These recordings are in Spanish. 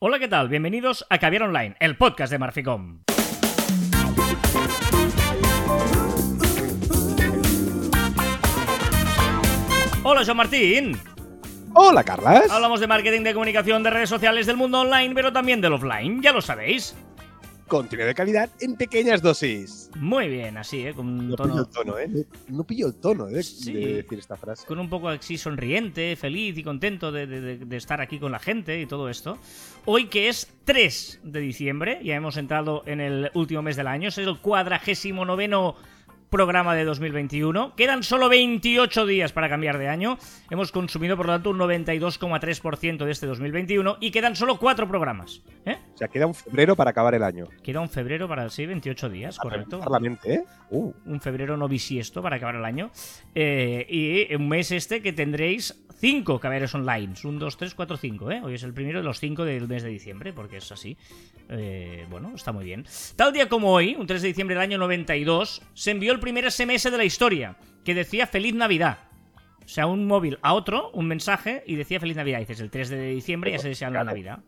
Hola, ¿qué tal? Bienvenidos a Caviar Online, el podcast de Marficom. Hola, Joan Martín. Hola, Carlas. Hablamos de marketing, de comunicación, de redes sociales, del mundo online, pero también del offline, ya lo sabéis. Contenido de calidad en pequeñas dosis. Muy bien, así, ¿eh? Con un No tono... pillo el tono, ¿eh? No, pillo el tono de, Sí. de decir esta frase. con un poco así sonriente, feliz y contento de, de- de- de estar aquí con la gente y todo esto. Hoy que es 3 de diciembre, ya hemos entrado en el último mes del año, es el cuadragésimo noveno programa de 2021. Quedan solo 28 días para cambiar de año. Hemos consumido, por lo tanto, un 92,3% de este 2021 y quedan solo 4 programas. ¿eh? O sea, queda un febrero para acabar el año. Queda un febrero para, sí, 28 días, correcto. Para la mente, ¿eh? Uh, un febrero no bisiesto para acabar el año. Eh, y un mes este que tendréis cinco caballeros online. Un, dos, tres, cuatro, cinco, ¿eh? Hoy es el primero de los cinco del mes de diciembre, porque es así. Eh, bueno, está muy bien. Tal día como hoy, un 3 de diciembre del año 92, se envió el primer SMS de la historia, que decía Feliz Navidad. O sea, un móvil a otro, un mensaje, y decía Feliz Navidad. Y dices, el 3 de diciembre ya se desean la. Navidad.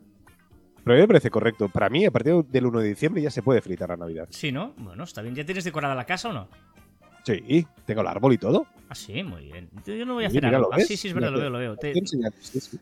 pero a mí me parece correcto. Para mí, a partir del 1 de diciembre ya se puede felicitar la Navidad. Sí, ¿no? Bueno, está bien. ¿Ya tienes decorada la casa o no? Sí, tengo el árbol y todo. Ah, sí, muy bien. Yo no voy a hacer árbol. ¿lo Ah, sí, sí, es verdad, lo veo, lo veo. Te-.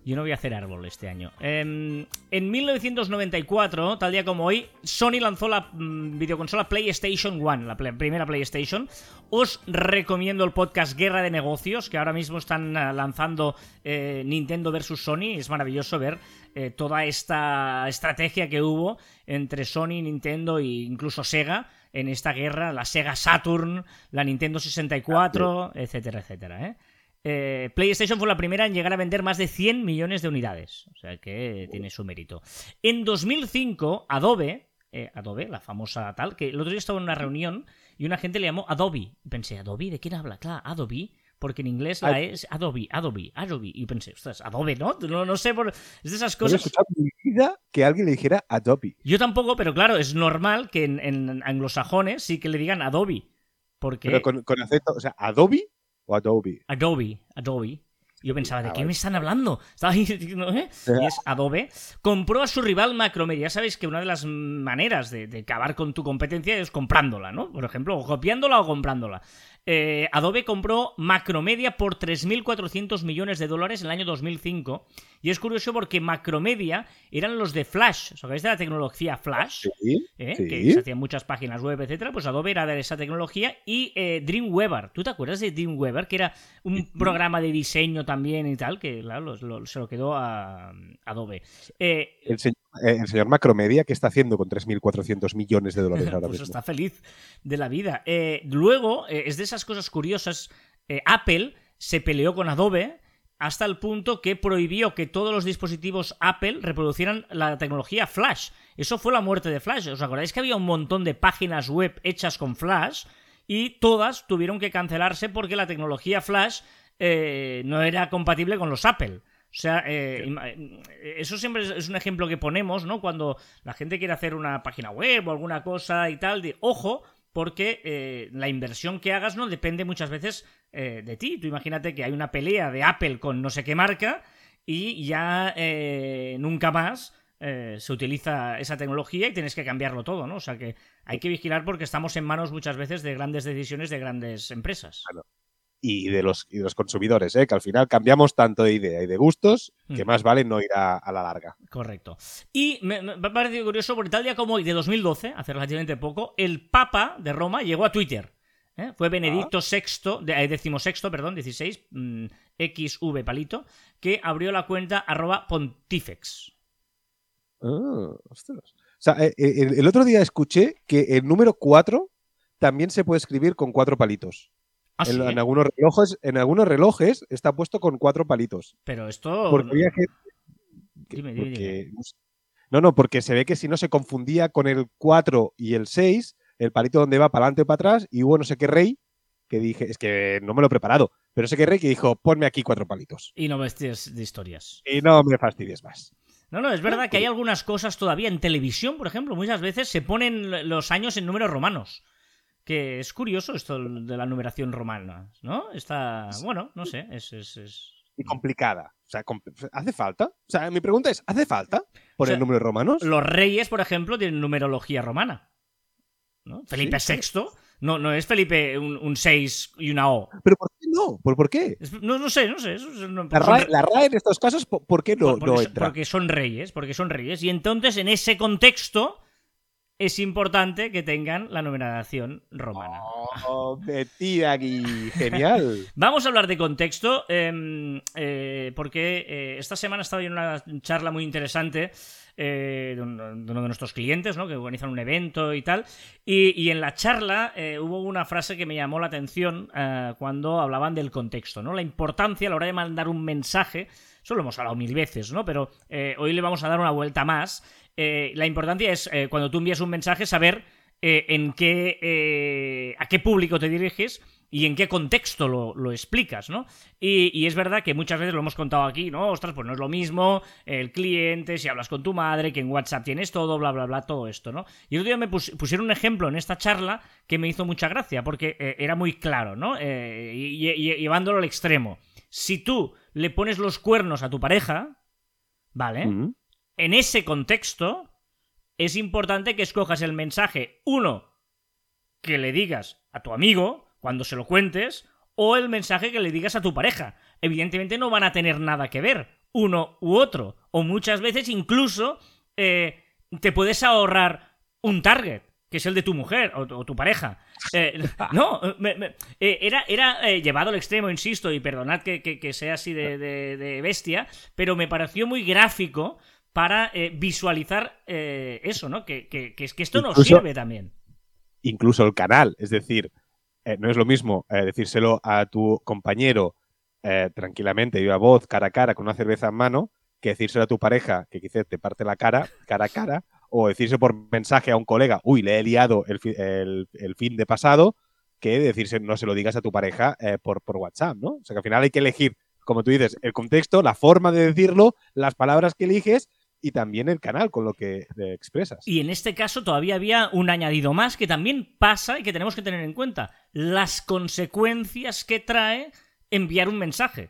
Yo no voy a hacer árbol este año. Em, en 1994, tal día como hoy, Sony lanzó la mm, videoconsola PlayStation 1, la primera PlayStation. Os recomiendo el podcast Guerra de Negocios, que ahora mismo están ah, lanzando eh, Nintendo versus Sony. Es maravilloso ver eh, toda esta estrategia que hubo entre Sony, Nintendo e incluso Sega en esta guerra, la Sega Saturn, la Nintendo 64, etcétera, etcétera, ¿eh? Eh, PlayStation fue la primera en llegar a vender más de 100 millones de unidades. O sea que tiene su mérito. En 2005, Adobe, eh, Adobe, la famosa tal, que el otro día estaba en una reunión y una gente le llamó Adobe. Y pensé, ¿Adobe? ¿De quién habla? Claro, Adobe. Porque en inglés la. E es Adobe, Adobe, Adobe. Y pensé, ostras, Adobe, ¿no? No, no sé, por... es de esas No he cosas. escuchado en mi vida que alguien le dijera Adobe. Yo tampoco, pero claro, es normal que en, en anglosajones sí que le digan Adobe. Porque. Pero con, con acento, o sea, Adobe o Adobe. Adobe, Adobe. Yo pensaba, ¿de Ah, qué me están hablando? Estaba ahí, ¿no? ¿eh? Y es Adobe. Compró a su rival Macromedia. Ya sabéis que una de las maneras de, de acabar con tu competencia es comprándola, ¿no? Por ejemplo, o copiándola o comprándola. Eh, Adobe compró Macromedia por 3.400 millones de dólares en el año 2005. Y es curioso porque Macromedia eran los de Flash. ¿Os acordáis de la tecnología Flash? Sí, ¿eh? sí. que se hacían muchas páginas web, etcétera, pues Adobe era de esa tecnología y eh, Dreamweaver. ¿Tú te acuerdas de Dreamweaver? Que era un programa de diseño también y tal, que claro, lo- lo- se lo quedó a Adobe. Eh, El, señor, eh, el señor Macromedia, ¿qué está haciendo con 3.400 millones de dólares ahora pues mismo? está feliz de la vida. Eh, luego, eh, es de esas cosas curiosas, Apple se peleó con Adobe hasta el punto que prohibió que todos los dispositivos Apple reproducieran la tecnología Flash. Eso fue la muerte de Flash. ¿Os acordáis que había un montón de páginas web hechas con Flash? Y todas tuvieron que cancelarse porque la tecnología Flash no era compatible con los Apple. O sea, eh, eh, eso siempre es- un ejemplo que ponemos, ¿no? Cuando la gente quiere hacer una página web o alguna cosa y tal, de ojo, porque eh, la inversión que hagas no depende muchas veces eh, de ti. Tú imagínate que hay una pelea de Apple con no sé qué marca y ya eh, nunca más eh, se utiliza esa tecnología y tienes que cambiarlo todo, ¿no? O sea que hay que vigilar porque estamos en manos muchas veces de grandes decisiones de grandes empresas. Y de los, y de los consumidores, ¿eh? que al final cambiamos tanto de idea y de gustos que Mm. más vale no ir a, a la larga. Correcto. Y me, me ha parecido curioso porque tal día como hoy, de 2012, hace relativamente poco, el Papa de Roma llegó a Twitter. ¿eh? Fue Benedicto VI, de, eh, decimosexto, perdón, 16, mm, XV palito, que abrió la cuenta arroba pontifex. Ah, ostras. O sea, eh, el, el otro día escuché que el número 4 también se puede escribir con cuatro palitos. Ah, en, sí, en algunos relojes, en algunos relojes está puesto con cuatro palitos. Pero esto... Porque había gente que- Dime, dime, porque- No, no, porque se ve que si no se confundía con el 4 y el 6, el palito donde va para adelante o para atrás, y hubo no sé qué rey que dije, es que no me lo he preparado, pero sé qué rey que dijo, ponme aquí cuatro palitos. Y no vestías de historias. Y no me fastidies más. No, no, es verdad que hay algunas cosas todavía en televisión, por ejemplo, muchas veces se ponen los años en números romanos. Que es curioso esto de la numeración romana, ¿no? Está, bueno, no sé, es, es, es- y complicada. O sea, ¿hace falta? O sea, mi pregunta es, ¿hace falta poner O sea, números romanos? Los reyes, por ejemplo, tienen numerología romana. ¿no? Felipe VI no, no es Felipe un, un 6 y una O. ¿Pero por qué no? ¿Por, por qué? No, no sé, no sé. no- La RAE, la RAE en estos casos, ¿por, por qué no, porque, no son- entra? porque son reyes, porque son reyes. Y entonces, en ese contexto, es importante que tengan la numeración romana. Oh, metida aquí. Genial. Vamos a hablar de contexto, eh, eh, porque eh, esta semana estaba yo en una charla muy interesante eh, de, un- de uno de nuestros clientes, ¿no? que organizan un evento y tal, y, y en la charla hubo una frase que me llamó la atención cuando hablaban del contexto, ¿no? la importancia a la hora de mandar un mensaje, eso lo hemos hablado mil veces, ¿no? pero hoy le vamos a dar una vuelta más. Eh, la importancia es eh, cuando tú envías un mensaje saber eh, en qué a qué público te diriges y en qué contexto lo, lo explicas, ¿no? Y, y es verdad que muchas veces lo hemos contado aquí, ¿no? Ostras, pues no es lo mismo el cliente, si hablas con tu madre, que en WhatsApp tienes todo, bla, bla, bla, todo esto, ¿no? Y otro día me pus- pusieron un ejemplo en esta charla que me hizo mucha gracia, porque era muy claro, ¿no? Y, llevándolo al extremo. Si tú le pones los cuernos a tu pareja, ¿vale? En ese contexto, es importante que escojas el mensaje, uno, que le digas a tu amigo cuando se lo cuentes, o el mensaje que le digas a tu pareja. Evidentemente no van a tener nada que ver, uno u otro. O muchas veces incluso eh, te puedes ahorrar un target, que es el de tu mujer o, o tu pareja. Eh, no, me- me- eh, era, era llevado al extremo, insisto, y perdonad que, que- que sea así de, de- de bestia, pero me pareció muy gráfico para eh, visualizar eh, eso, ¿no? Que, que- que es que esto nos Incluso- sirve también. Incluso el canal. Es decir, eh, no es lo mismo eh, decírselo a tu compañero eh, tranquilamente, viva voz, cara a cara, con una cerveza en mano, que decírselo a tu pareja, que quizás te parte la cara, cara a cara, o decirse por mensaje a un colega, uy, le he liado el, fi- el- el fin de pasado, que decirse, no se lo digas a tu pareja eh, por, por WhatsApp, ¿no? O sea que al final hay que elegir, como tú dices, el contexto, la forma de decirlo, las palabras que eliges y también el canal con lo que expresas. Y en este caso todavía había un añadido más que también pasa y que tenemos que tener en cuenta. Las consecuencias que trae enviar un mensaje.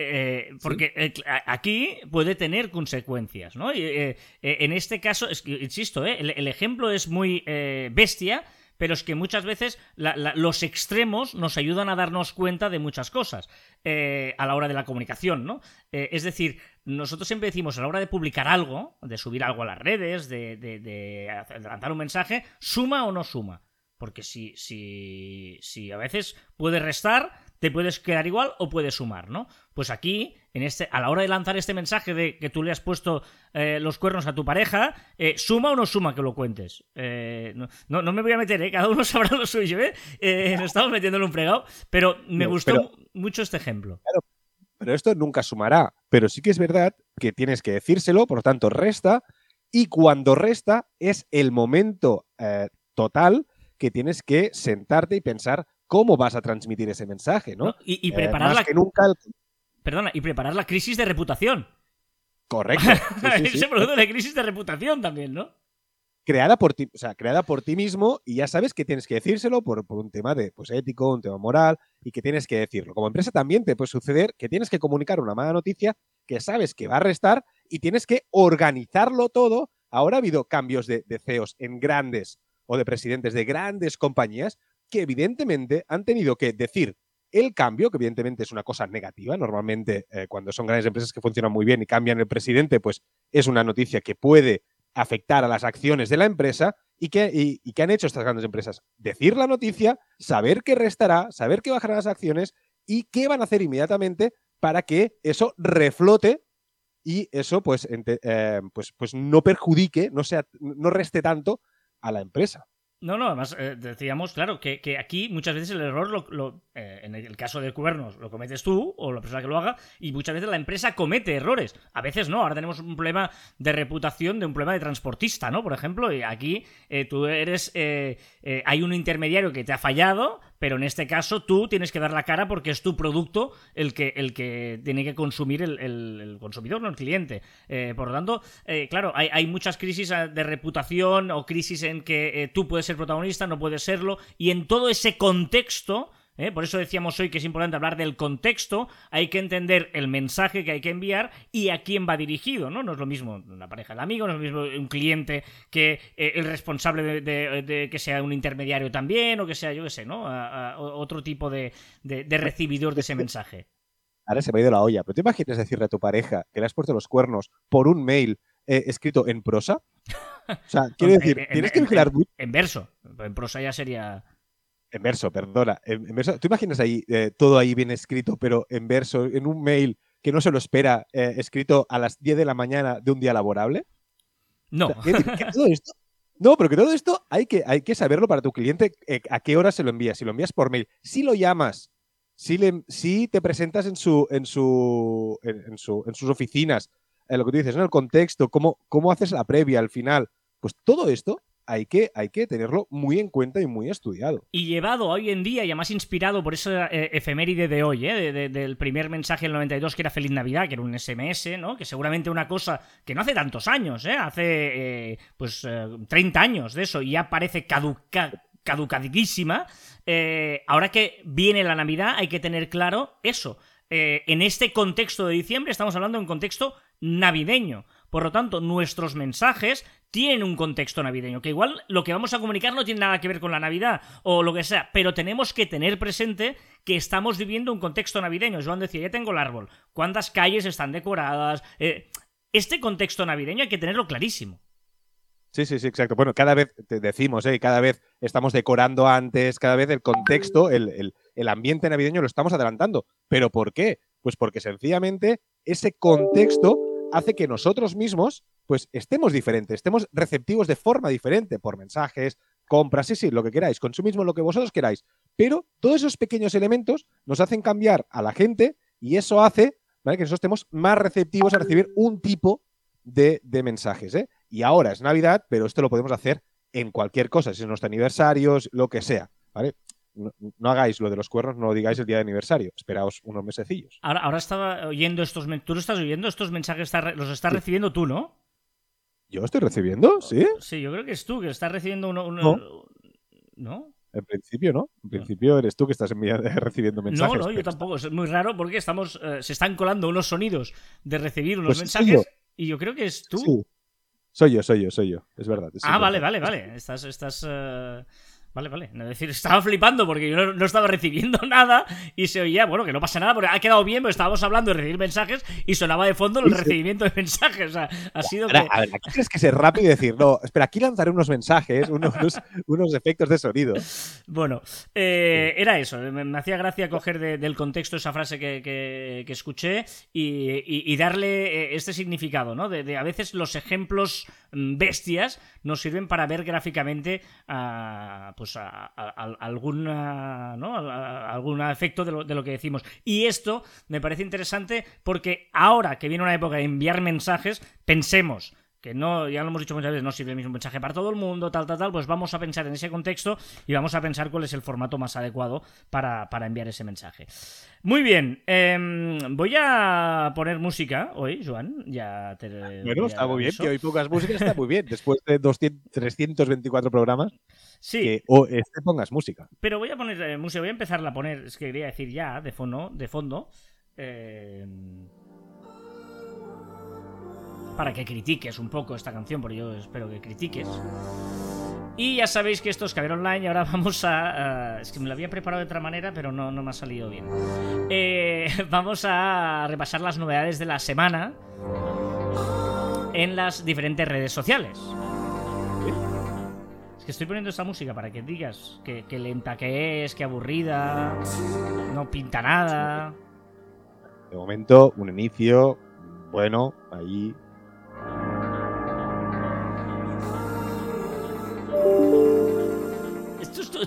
Eh, porque eh, aquí puede tener consecuencias, ¿no? Y, eh, en este caso, es que, insisto, el, el ejemplo es muy bestia, pero es que muchas veces los extremos nos ayudan a darnos cuenta de muchas cosas eh, a la hora de la comunicación, ¿no? Eh, es decir, nosotros siempre decimos a la hora de publicar algo, de subir algo a las redes, de lanzar un mensaje, ¿suma o no suma? Porque si, si, si a veces puede restar, te puedes quedar igual o puedes sumar, ¿no? Pues aquí, en este, a la hora de lanzar este mensaje de que tú le has puesto eh, los cuernos a tu pareja, eh, ¿suma o no suma que lo cuentes? Eh, no, no, no me voy a meter, ¿eh? Cada uno sabrá lo suyo, ¿eh? Nos estamos metiendo en un fregado, pero me No, gustó pero- mucho este ejemplo. pero esto nunca sumará. Pero sí que es verdad que tienes que decírselo, por lo tanto, resta. Y cuando resta es el momento total que tienes que sentarte y pensar cómo vas a transmitir ese mensaje, ¿no? Y, y preparar más la, que nunca el- perdona, y preparar la crisis de reputación. Correcto. Sí, sí. Ese producto de crisis de reputación también, ¿no? Creada por ti, o sea, creada por ti mismo y ya sabes que tienes que decírselo por, por un tema de pues, ético, un tema moral y que tienes que decirlo. Como empresa también te puede suceder que tienes que comunicar una mala noticia que sabes que va a restar y tienes que organizarlo todo. Ahora ha habido cambios de, de CEOs en grandes o de presidentes de grandes compañías que evidentemente han tenido que decir el cambio, que evidentemente es una cosa negativa. Normalmente eh, cuando son grandes empresas que funcionan muy bien y cambian el presidente, pues es una noticia que puede afectar a las acciones de la empresa y que, y, que han hecho estas grandes empresas. Decir la noticia, saber qué restará, saber qué bajarán las acciones y qué van a hacer inmediatamente para que eso reflote y eso pues, eh, pues, pues no perjudique, no, sea, no reste tanto a la empresa. No, no, además eh, decíamos, claro, que, que aquí muchas veces el error, lo, lo, eh, en el caso de cuernos, lo cometes tú o la persona que lo haga, y muchas veces la empresa comete errores. A veces no, ahora tenemos un problema de reputación de un problema de transportista, ¿no? Por ejemplo, y aquí eh, tú eres, eh, eh, hay un intermediario que te ha fallado, pero en este caso tú tienes que dar la cara porque es tu producto el que, el que tiene que consumir el, el- consumidor, no el cliente. Eh, por lo tanto, eh, claro, hay, hay muchas crisis eh, de reputación o crisis en que eh, tú puedes ser protagonista, no puedes serlo, y en todo ese contexto ¿eh? Por eso decíamos hoy que es importante hablar del contexto, hay que entender el mensaje que hay que enviar y a quién va dirigido, ¿no? No es lo mismo una pareja de amigos, no es lo mismo un cliente que eh, el responsable de, que sea un intermediario también, o que sea, yo qué sé, ¿no? otro tipo de, recibidor de ese mensaje. Ahora se me ha ido la olla, pero ¿te imaginas decirle a tu pareja que le has puesto los cuernos por un mail eh, escrito en prosa? O sea, quiero decir, tienes que vigilar En verso, en prosa ya sería... En verso, perdona. En, verso. ¿Tú imaginas ahí eh, todo ahí bien escrito, pero en verso, en un mail que no se lo espera, eh, escrito a las 10 de la mañana de un día laborable? No. no, pero que todo esto hay que, hay que saberlo para tu cliente eh, a qué hora se lo envías. Si lo envías por mail, si lo llamas, si, le, si te presentas en, su, en, su, en, su, en sus oficinas, en lo que tú dices, en el contexto, cómo, cómo haces la previa al final. Pues todo esto hay que, hay que tenerlo muy en cuenta y muy estudiado. Y llevado hoy en día, y además inspirado por esa eh, efeméride de hoy, ¿eh? del primer mensaje del 92 que era Feliz Navidad, que era un SMS, ¿no? Que seguramente una cosa que no hace tantos años, ¿eh? Hace eh, pues 30 años de eso y ya parece caduca caducadísima. ahora que viene la Navidad hay que tener claro eso. en este contexto de diciembre estamos hablando de un contexto navideño. Por lo tanto, nuestros mensajes tienen un contexto navideño, que igual lo que vamos a comunicar no tiene nada que ver con la Navidad o lo que sea, pero tenemos que tener presente que estamos viviendo un contexto navideño. Joan decía, ya tengo el árbol, cuántas calles están decoradas. Eh, este contexto navideño hay que tenerlo clarísimo. Sí, sí, sí, exacto. Bueno, cada vez te decimos, ¿eh? cada vez estamos decorando antes, cada vez el contexto, el, el ambiente navideño lo estamos adelantando. ¿Pero por qué? Pues porque sencillamente ese contexto hace que nosotros mismos pues estemos diferentes, estemos receptivos de forma diferente por mensajes, compras, sí, sí, lo que queráis, consumismo, lo que vosotros queráis. Pero todos esos pequeños elementos nos hacen cambiar a la gente y eso hace que nosotros estemos más receptivos a recibir un tipo de, mensajes. ¿eh? Y ahora es Navidad, pero esto lo podemos hacer en cualquier cosa, si es nuestro aniversario, lo que sea. ¿vale? no, hagáis lo de los cuernos, no lo digáis el día de aniversario. Esperaos unos mesecillos. Ahora, ahora estaba oyendo estos. Tú lo estás oyendo, estos mensajes los estás recibiendo tú, ¿no? ¿Yo estoy recibiendo? ¿Sí? Sí, yo creo que es tú que estás recibiendo uno. no. En principio, ¿no? En principio eres tú que estás recibiendo mensajes. No, no, yo tampoco. Es muy raro porque estamos, eh, se están colando unos sonidos de recibir unos pues mensajes y yo creo que es tú. Sí. Soy yo, soy yo, soy yo. Es verdad. ah, vale, vale, vale. Estás, estás eh, Vale, vale. Es decir, estaba flipando porque yo no, estaba recibiendo nada y se oía, bueno, que no pasa nada porque ha quedado bien, pero estábamos hablando de recibir mensajes y sonaba de fondo el recibimiento de mensajes. O sea, ha sido. que... A ver, aquí tienes que ser rápido y decir, no, espera, aquí lanzaré unos mensajes, unos, unos efectos de sonido. Bueno, eh, era eso. Me, hacía gracia coger del contexto esa frase que, escuché y, darle eh, este significado, ¿no? De, a veces los ejemplos mm, bestias nos sirven para ver gráficamente a. Pues, pues, algún, algún efecto de lo, de lo, que decimos. Y esto me parece interesante porque ahora que viene una época de enviar mensajes, pensemos que no, ya lo hemos dicho muchas veces, no sirve el mismo mensaje para todo el mundo, tal, tal, tal, pues vamos a pensar en ese contexto y vamos a pensar cuál es el formato más adecuado para, enviar ese mensaje. Muy bien, em, voy a poner música hoy, Joan, ya te... Bueno, está muy bien, que hoy pocas músicas está muy bien, después de 200, 324 programas. Sí. Que o pongas música. Pero voy a poner eh, música, voy a empezar a poner, es que quería decir ya, de fondo, de fondo. Eh, para que critiques un poco esta canción, porque yo espero que critiques. Y ya sabéis que esto es Caber Online y ahora vamos a... es que me lo había preparado de otra manera, pero no, no me ha salido bien. Eh, vamos a repasar las novedades de la semana en las diferentes redes sociales. Es que estoy poniendo esta música para que digas que, que lenta que es, que aburrida, no pinta nada. De momento, un inicio bueno, ahí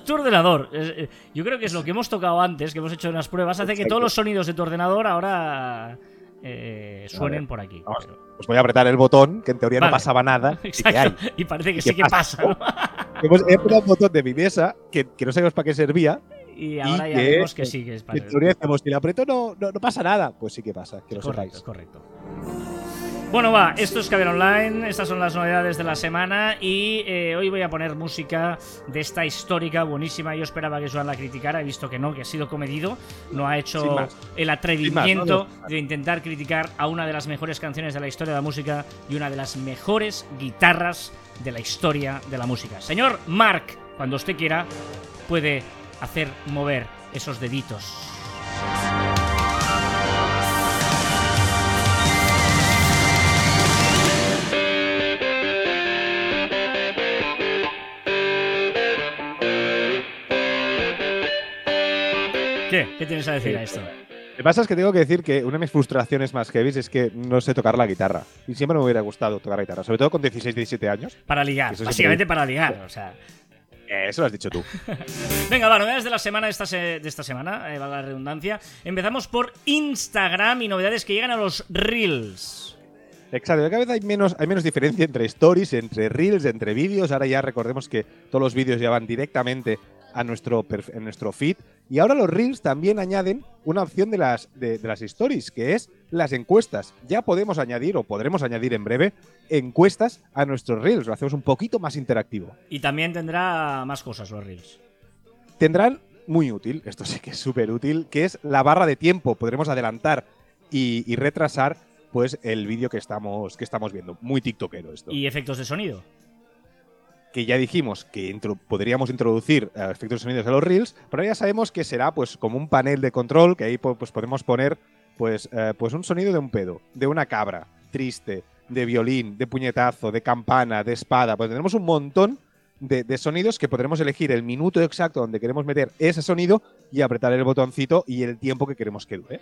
tu, ordenador. Eh, yo creo que es lo que hemos tocado antes, que hemos hecho unas pruebas, hace que todos los sonidos de tu ordenador ahora eh, suenen por aquí. Pues voy a apretar el botón, que en teoría no pasaba nada. Exacto. Y, parece que sí que pasa. he apretado el botón de mi mesa, que, no sabemos para qué servía. Y ahora ya vemos que sí que es para En teoría decimos, si le aprieto no, no, pasa nada. Pues sí que pasa, que lo correcto, sepáis. Correcto. Bueno, va, esto es Caber Online, estas son las novedades de la semana y eh, hoy voy a poner música de esta histórica buenísima. Yo esperaba que Joan la criticara, he visto que no, que ha sido comedido, no ha hecho el atrevimiento de intentar criticar a una de las mejores canciones de la historia de la música y una de las mejores guitarras de la historia de la música. Señor Mark, cuando usted quiera, puede hacer mover esos deditos. ¿Qué? ¿Qué tienes a decir a esto? Lo que pasa es que tengo que decir que una de mis frustraciones más heavy es que no sé tocar la guitarra. Y siempre me hubiera gustado tocar la guitarra, sobre todo con 16, 17 años. Para ligar, básicamente para ligar, o sea. Eso lo has dicho tú. Venga, va, novedades de la semana de esta, de esta semana, eh, va la redundancia. Empezamos por Instagram y novedades que llegan a los Reels. Exacto, cada vez hay menos, hay menos diferencia entre stories, entre reels, entre vídeos. Ahora ya recordemos que todos los vídeos ya van directamente a nuestro, en nuestro feed. Y ahora los Reels también añaden una opción de las, de, las stories, que es las encuestas. Ya podemos añadir, o podremos añadir en breve, encuestas a nuestros Reels. Lo hacemos un poquito más interactivo. Y también tendrá más cosas los Reels. Tendrán muy útil, esto sí que es súper útil, que es la barra de tiempo. Podremos adelantar y, y retrasar pues el vídeo que estamos, que estamos viendo. Muy tiktokero esto. ¿Y efectos de sonido? Que ya dijimos que podríamos introducir eh, efectos de sonidos a los reels, pero ya sabemos que será pues como un panel de control que ahí pues podemos poner pues, eh, pues un sonido de un pedo, de una cabra, triste, de violín, de puñetazo, de campana, de espada, pues tenemos un montón de, sonidos que podremos elegir el minuto exacto donde queremos meter ese sonido y apretar el botoncito y el tiempo que queremos que dure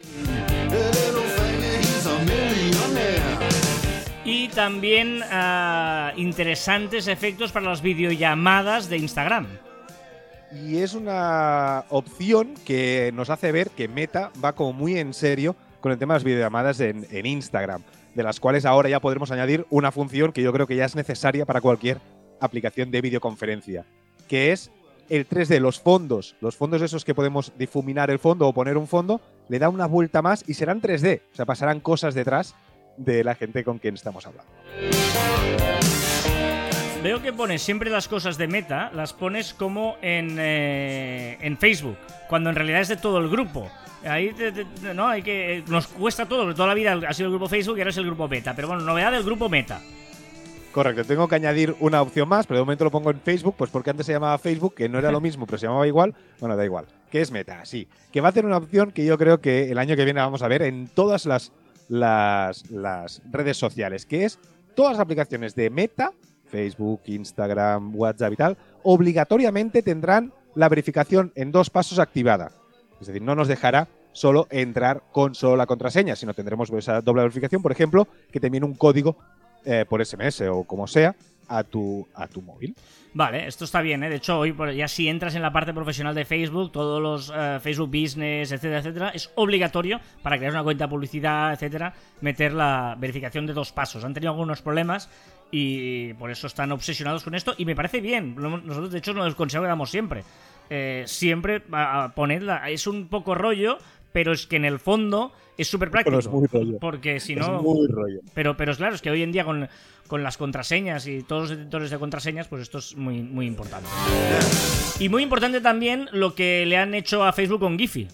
también ah, interesantes efectos para las videollamadas de Instagram. Y es una opción que nos hace ver que Meta va como muy en serio con el tema de las videollamadas en, Instagram, de las cuales ahora ya podremos añadir una función que yo creo que ya es necesaria para cualquier aplicación de videoconferencia, que es el 3D, los fondos, los fondos esos que podemos difuminar el fondo o poner un fondo, le da una vuelta más y serán 3D, o sea, pasarán cosas detrás de la gente con quien estamos hablando. Veo que pones siempre las cosas de meta, las pones como en, eh, en Facebook, cuando en realidad es de todo el grupo. Ahí no, hay que. Nos cuesta todo, toda la vida ha sido el grupo Facebook y ahora es el grupo Meta. Pero bueno, novedad del grupo Meta. Correcto, tengo que añadir una opción más, pero de momento lo pongo en Facebook, pues porque antes se llamaba Facebook, que no era lo mismo, pero se llamaba igual. Bueno, da igual. Que es Meta, sí. Que va a tener una opción que yo creo que el año que viene vamos a ver en todas las las, las redes sociales, que es todas las aplicaciones de Meta, Facebook, Instagram, WhatsApp y tal, obligatoriamente tendrán la verificación en dos pasos activada. Es decir, no nos dejará solo entrar con solo la contraseña, sino tendremos esa doble verificación, por ejemplo, que viene un código eh, por SMS o como sea a tu, a tu móvil. Vale, esto está bien, ¿eh? De hecho, hoy ya si entras en la parte profesional de Facebook, todos los eh, Facebook Business, etcétera, etcétera, es obligatorio para crear una cuenta de publicidad, etcétera, meter la verificación de dos pasos. Han tenido algunos problemas y por eso están obsesionados con esto y me parece bien. Nosotros, de hecho, nos el consejo que damos siempre. Eh, siempre ponerla. Es un poco rollo, pero es que en el fondo es súper práctico. Porque si no. Es muy rollo. Pero, pero claro, es que hoy en día con, las contraseñas y todos los detectores de contraseñas, pues esto es muy, muy importante. Y muy importante también lo que le han hecho a Facebook con Giphy.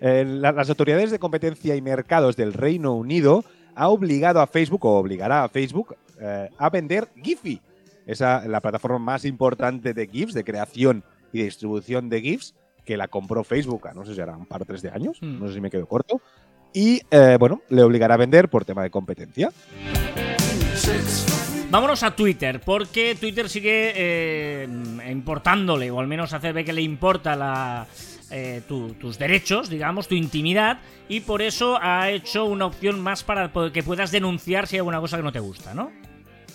Eh, las autoridades de competencia y mercados del Reino Unido ha obligado a Facebook, o obligará a Facebook, eh, a vender Giphy. Esa la plataforma más importante de GIFs, de creación y distribución de GIFs, que la compró Facebook, no sé si era un par tres de años, hmm. no sé si me quedo corto, y eh, bueno, le obligará a vender por tema de competencia. Vámonos a Twitter, porque Twitter sigue eh, importándole, o al menos hace ver que le importa la, eh, tus derechos, digamos, tu intimidad, y por eso ha hecho una opción más para que puedas denunciar si hay alguna cosa que no te gusta, ¿no?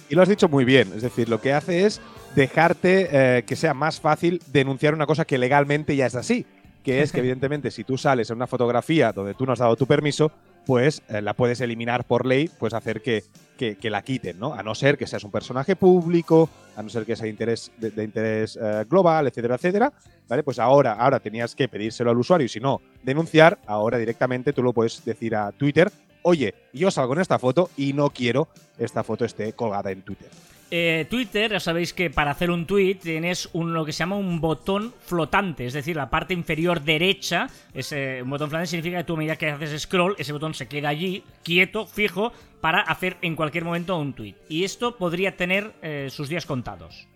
Y lo has dicho muy bien, es decir, lo que hace es dejarte eh, que sea más fácil denunciar una cosa que legalmente ya es así, que es que evidentemente si tú sales en una fotografía donde tú no has dado tu permiso, pues eh, la puedes eliminar por ley, pues hacer que, que, la quiten, ¿no? A no ser que seas un personaje público, a no ser que sea de interés, de, interés eh, global, etcétera, etcétera, ¿vale? Pues ahora, ahora tenías que pedírselo al usuario y si no, denunciar, ahora directamente tú lo puedes decir a Twitter oye, yo salgo en esta foto y no quiero esta foto esté colgada en Twitter. Eh, Twitter, ya sabéis que para hacer un tweet tienes un, lo que se llama un botón flotante, es decir, la parte inferior derecha, ese un botón flotante significa que tú a medida que haces scroll, ese botón se queda allí, quieto, fijo, para hacer en cualquier momento un tweet. Y esto podría tener eh, sus días contados.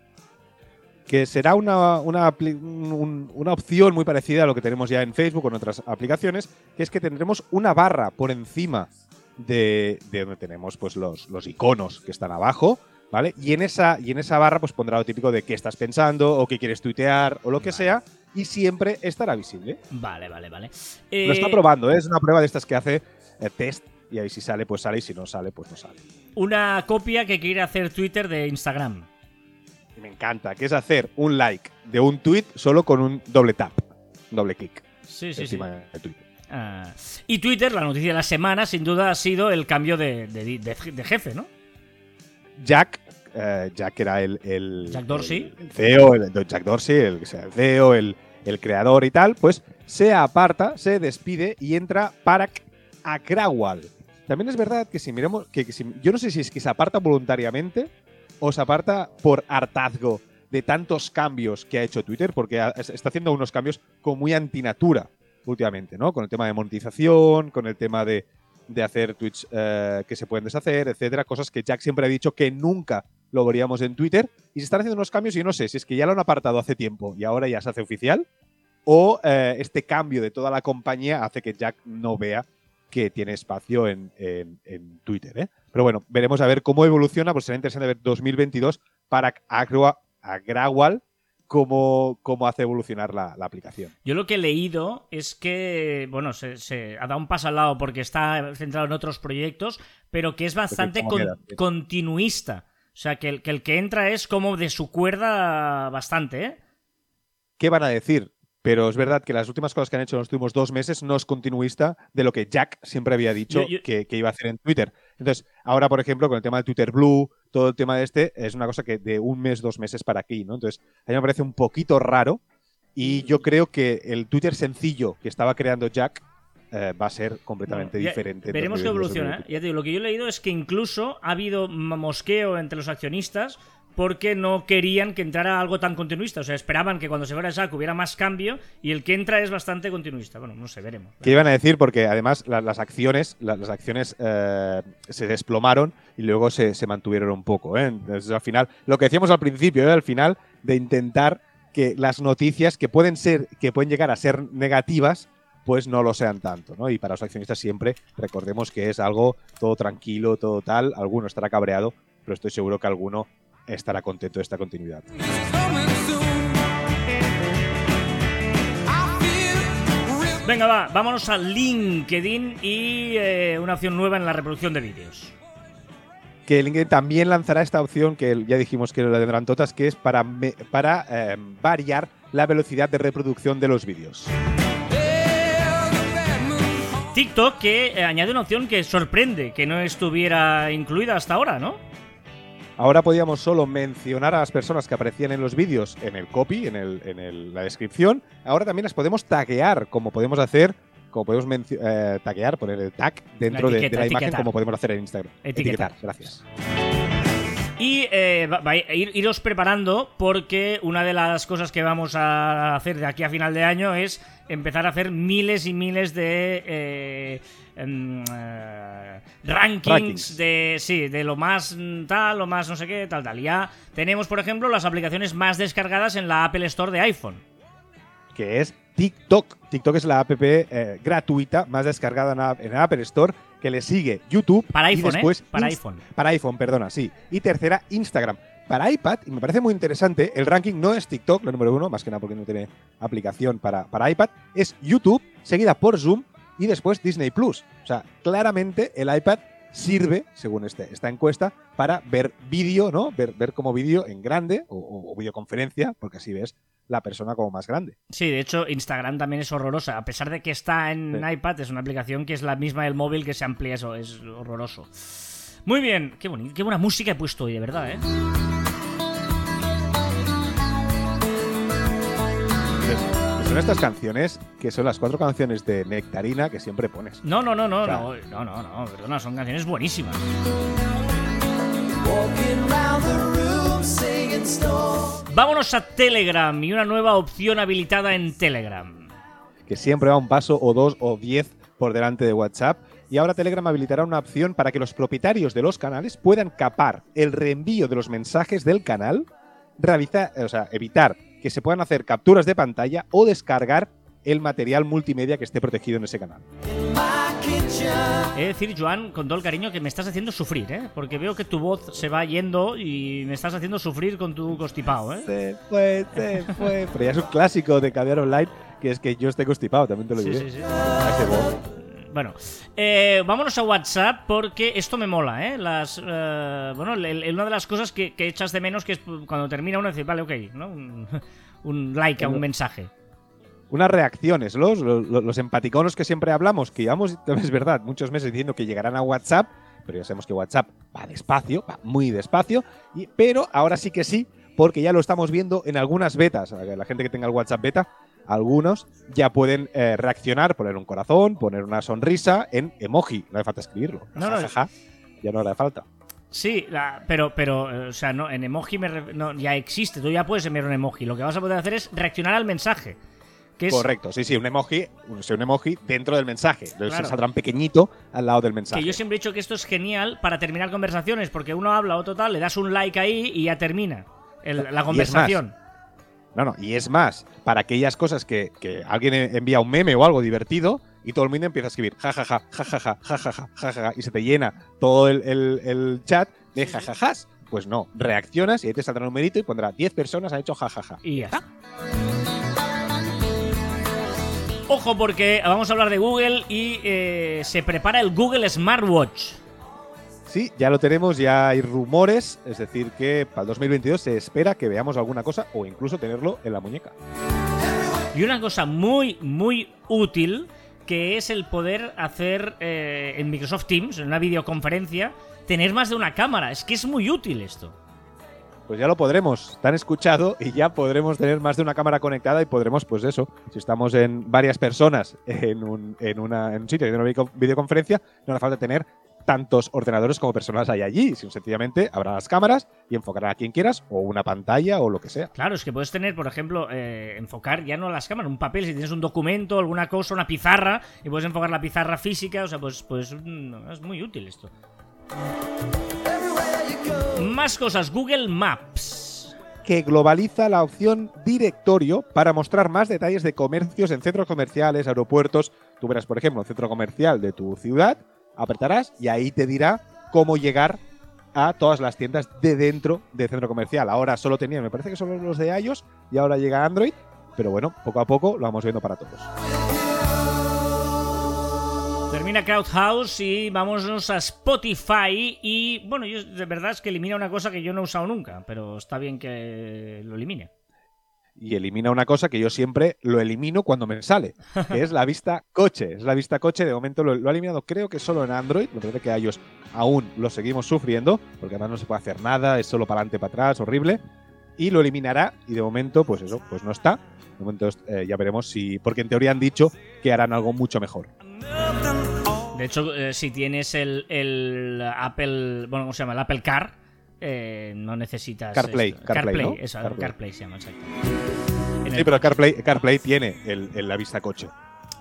Que será una, una, opción muy parecida a lo que tenemos ya en Facebook o en otras aplicaciones, que es que tendremos una barra por encima de, de donde tenemos pues, los, los iconos que están abajo ¿vale? Y en esa, y en esa barra pues pondrá lo típico de qué estás pensando o qué quieres tuitear o lo que sea y siempre estará visible. Vale, vale, vale. Lo está eh, probando, ¿eh? es una prueba de estas que hace eh, test y ahí si sale pues sale y si no sale pues no sale. Una copia que quiere hacer Twitter de Instagram. Me encanta, que es hacer un like de un tweet solo con un doble tap, doble clic. Sí, sí, sí. Ah, y Twitter, la noticia de la semana, sin duda ha sido el cambio de, de jefe, ¿no? Jack, eh, Jack era el, el, Jack Dorsey, el, CEO, el, Jack Dorsey, el, CEO, el, el creador y tal, pues se aparta, se despide y entra Parag Agrawal. También es verdad que si miramos, que, yo no sé si es que se aparta voluntariamente o se aparta por hartazgo de tantos cambios que ha hecho Twitter, porque está haciendo unos cambios como muy antinatura últimamente, ¿no? Con el tema de monetización, con el tema de, de hacer tweets eh, que se pueden deshacer, etcétera, cosas que Jack siempre ha dicho que nunca lo veríamos en Twitter. Y se están haciendo unos cambios y yo no sé si es que ya lo han apartado hace tiempo y ahora ya se hace oficial, o eh, este cambio de toda la compañía hace que Jack no vea que tiene espacio en, Twitter. ¿eh? Pero bueno, veremos a ver cómo evoluciona, pues será interesante ver 2022 para Agrawal cómo, cómo hace evolucionar la, aplicación. Yo lo que he leído es que, bueno, se, ha dado un paso al lado porque está centrado en otros proyectos, pero que es bastante continuista. O sea, que el, que el que entra es como de su cuerda bastante, ¿eh? ¿Qué van a decir? Pero es verdad que las últimas cosas que han hecho en los últimos dos meses no es continuista de lo que Jack siempre había dicho Que, iba a hacer en Twitter. Entonces, ahora, por ejemplo, con el tema de Twitter Blue, todo el tema de este, es una cosa que de un mes, dos meses para aquí, ¿no? Entonces, a mí me parece un poquito raro y yo creo que el Twitter sencillo que estaba creando Jack eh, va a ser completamente diferente. Veremos qué evoluciona. ¿eh? Ya te digo, lo que yo he leído es que incluso ha habido mosqueo entre los accionistas porque no querían que entrara algo tan continuista. O sea, esperaban que cuando se fuera Jack hubiera más cambio y el que entra es bastante continuista. Bueno, no sé, veremos. ¿Qué iban a decir? Porque además las acciones, las acciones eh, se desplomaron y luego se, mantuvieron un poco. ¿eh? Entonces, al final, lo que decíamos al principio, ¿eh? al final, de intentar que las noticias que pueden ser, que pueden llegar a ser negativas, pues no lo sean tanto, ¿no? Y para los accionistas siempre recordemos que es algo todo tranquilo, todo tal. Alguno estará cabreado, pero estoy seguro que alguno estará contento de esta continuidad. Venga, va, vámonos a LinkedIn y eh, una opción nueva en la reproducción de vídeos. Que LinkedIn también lanzará esta opción que ya dijimos que lo tendrán todas, que es para, para eh, variar la velocidad de reproducción de los vídeos. TikTok que eh, añade una opción que sorprende que no estuviera incluida hasta ahora, ¿no? Ahora podíamos solo mencionar a las personas que aparecían en los vídeos en el copy, en, el, en la descripción. Ahora también las podemos taguear, como podemos hacer, como podemos eh, taguear, poner el tag dentro de, la imagen, como podemos hacer en Instagram. Etiquetar, gracias. Y eh, iros preparando porque una de las cosas que vamos a hacer de aquí a final de año es empezar a hacer miles y miles de eh, em, eh, rankings, de sí, de lo más tal, lo más no sé qué, tal, tal. Ya tenemos, por ejemplo, las aplicaciones más descargadas en la Apple Store de iPhone. Que es TikTok. TikTok es la app eh, gratuita más descargada en, la Apple Store que le sigue YouTube. Para iPhone, y después Para iPhone. Para iPhone, perdona, sí. Y tercera, Instagram para iPad, y me parece muy interesante, el ranking no es TikTok, la número uno, más que nada porque no tiene aplicación para, para iPad, es YouTube, seguida por Zoom y después Disney Plus. O sea, claramente el iPad sirve, según este, esta encuesta, para ver vídeo, ¿no? Ver, ver como vídeo en grande o, videoconferencia, porque así ves la persona como más grande. Sí, de hecho, Instagram también es horrorosa. A pesar de que está en iPad, es una aplicación que es la misma del móvil que se amplía eso, es horroroso. Muy bien, qué, bonito, qué buena música he puesto hoy, de verdad, ¿eh? Son estas canciones que son las cuatro canciones de Nectarina que siempre pones. No, no, no, no, O sea- no, no, no, no, perdona, son canciones buenísimas. Walking round the room. Vámonos a Telegram y una nueva opción habilitada en Telegram. que siempre va un paso o dos o diez por delante de WhatsApp. Y ahora Telegram habilitará una opción para que los propietarios de los canales puedan capar el reenvío de los mensajes del canal, realizar, o sea, evitar que se puedan hacer capturas de pantalla o descargar el material multimedia que esté protegido en ese canal. He de decir, Joan, con todo el cariño, que me estás haciendo sufrir, ¿eh? Porque veo que tu voz se va yendo y me estás haciendo sufrir con tu constipado, ¿eh? Se fue, se fue. Pero ya es un clásico de caviar online, que es que yo esté constipado, también te lo Sí, diré. sí, sí. A ese voz. Bueno, eh, vámonos a WhatsApp porque esto me mola, ¿eh? Las, eh, bueno, el- el- una de las cosas que, que echas de menos que es cuando termina uno dice, vale, ok, ¿no? Un, un like a un mensaje. Unas reacciones, los, los, los empaticonos que siempre hablamos, que llevamos, es verdad, muchos meses diciendo que llegarán a WhatsApp, pero ya sabemos que WhatsApp va despacio, va muy despacio, y, pero ahora sí que sí, porque ya lo estamos viendo en algunas betas. La gente que tenga el WhatsApp beta, algunos ya pueden eh, reaccionar, poner un corazón, poner una sonrisa en emoji, no hace falta escribirlo. No, no, Ja, ja, ja. ya no hará falta. Sí, la- pero, pero, eh, o sea, no, en emoji me ref- no, ya existe, tú ya puedes enviar un emoji. Lo que vas a poder hacer es reaccionar al mensaje. Que es, Correcto, sí, sí, un emoji, un, un emoji dentro del mensaje. Entonces Claro. se saldrá un pequeñito al lado del mensaje. Que yo siempre he dicho que esto es genial para terminar conversaciones, porque uno habla o total, le das un like ahí y ya termina el- la conversación. No, no, y es más, para aquellas cosas que, que alguien e- envía un meme o algo divertido y todo el mundo empieza a escribir jajaja, jajaja, jajaja, jajaja, y se te llena todo el, el- el chat de jajajas. Pues no, reaccionas y ahí te saldrá un numerito y pondrá 10 personas han hecho jajaja. Y ya está. Ojo porque vamos a hablar de Google y eh, se prepara el Google Smartwatch. Sí, ya lo tenemos, ya hay rumores, es decir, que para el 2022 se espera que veamos alguna cosa o incluso tenerlo en la muñeca. Y una cosa muy, muy útil, que es el poder hacer eh, en Microsoft Teams, en una videoconferencia, tener más de una cámara. Es que es muy útil esto. Pues ya lo podremos, tan escuchado y ya podremos tener más de una cámara conectada y podremos, pues eso, si estamos en varias personas en un, en una, en sitio de una video- videoconferencia, no hace falta tener tantos ordenadores como personas hay allí, sino sencillamente habrá las cámaras y enfocarán a quien quieras o una pantalla o lo que sea. Claro, es que puedes tener, por ejemplo, eh, enfocar ya no las cámaras, un papel, si tienes un documento, alguna cosa, una pizarra, y puedes enfocar la pizarra física, o sea, pues, pues mm, es muy útil esto. Más cosas, Google Maps. que globaliza la opción directorio para mostrar más detalles de comercios en centros comerciales, aeropuertos. Tú verás, por ejemplo, un centro comercial de tu ciudad, apretarás y ahí te dirá cómo llegar a todas las tiendas de dentro del centro comercial. Ahora solo tenían, me parece que solo los de iOS y ahora llega Android, pero bueno, poco a poco lo vamos viendo para todos. Termina Crowdhouse y vámonos a Spotify. Y bueno, yo de verdad es que elimina una cosa que yo no he usado nunca, pero está bien que lo elimine. y elimina una cosa que yo siempre lo elimino cuando me sale, que es la vista coche. Es la vista coche, de momento lo, lo ha eliminado creo que solo en Android, me parece que a ellos aún lo seguimos sufriendo, porque además no se puede hacer nada, es solo para adelante, para atrás, horrible. Y lo eliminará y de momento, pues eso, pues no está. De momento eh, ya veremos si, porque en teoría han dicho que harán algo mucho mejor. De hecho, eh, si tienes el, el Apple, bueno, ¿cómo se llama? El Apple Car, eh, no necesitas. CarPlay, esto. CarPlay, ¿no? eso, CarPlay. CarPlay. se llama, exacto. En Sí, el- pero CarPlay, CarPlay tiene el, el- la vista coche.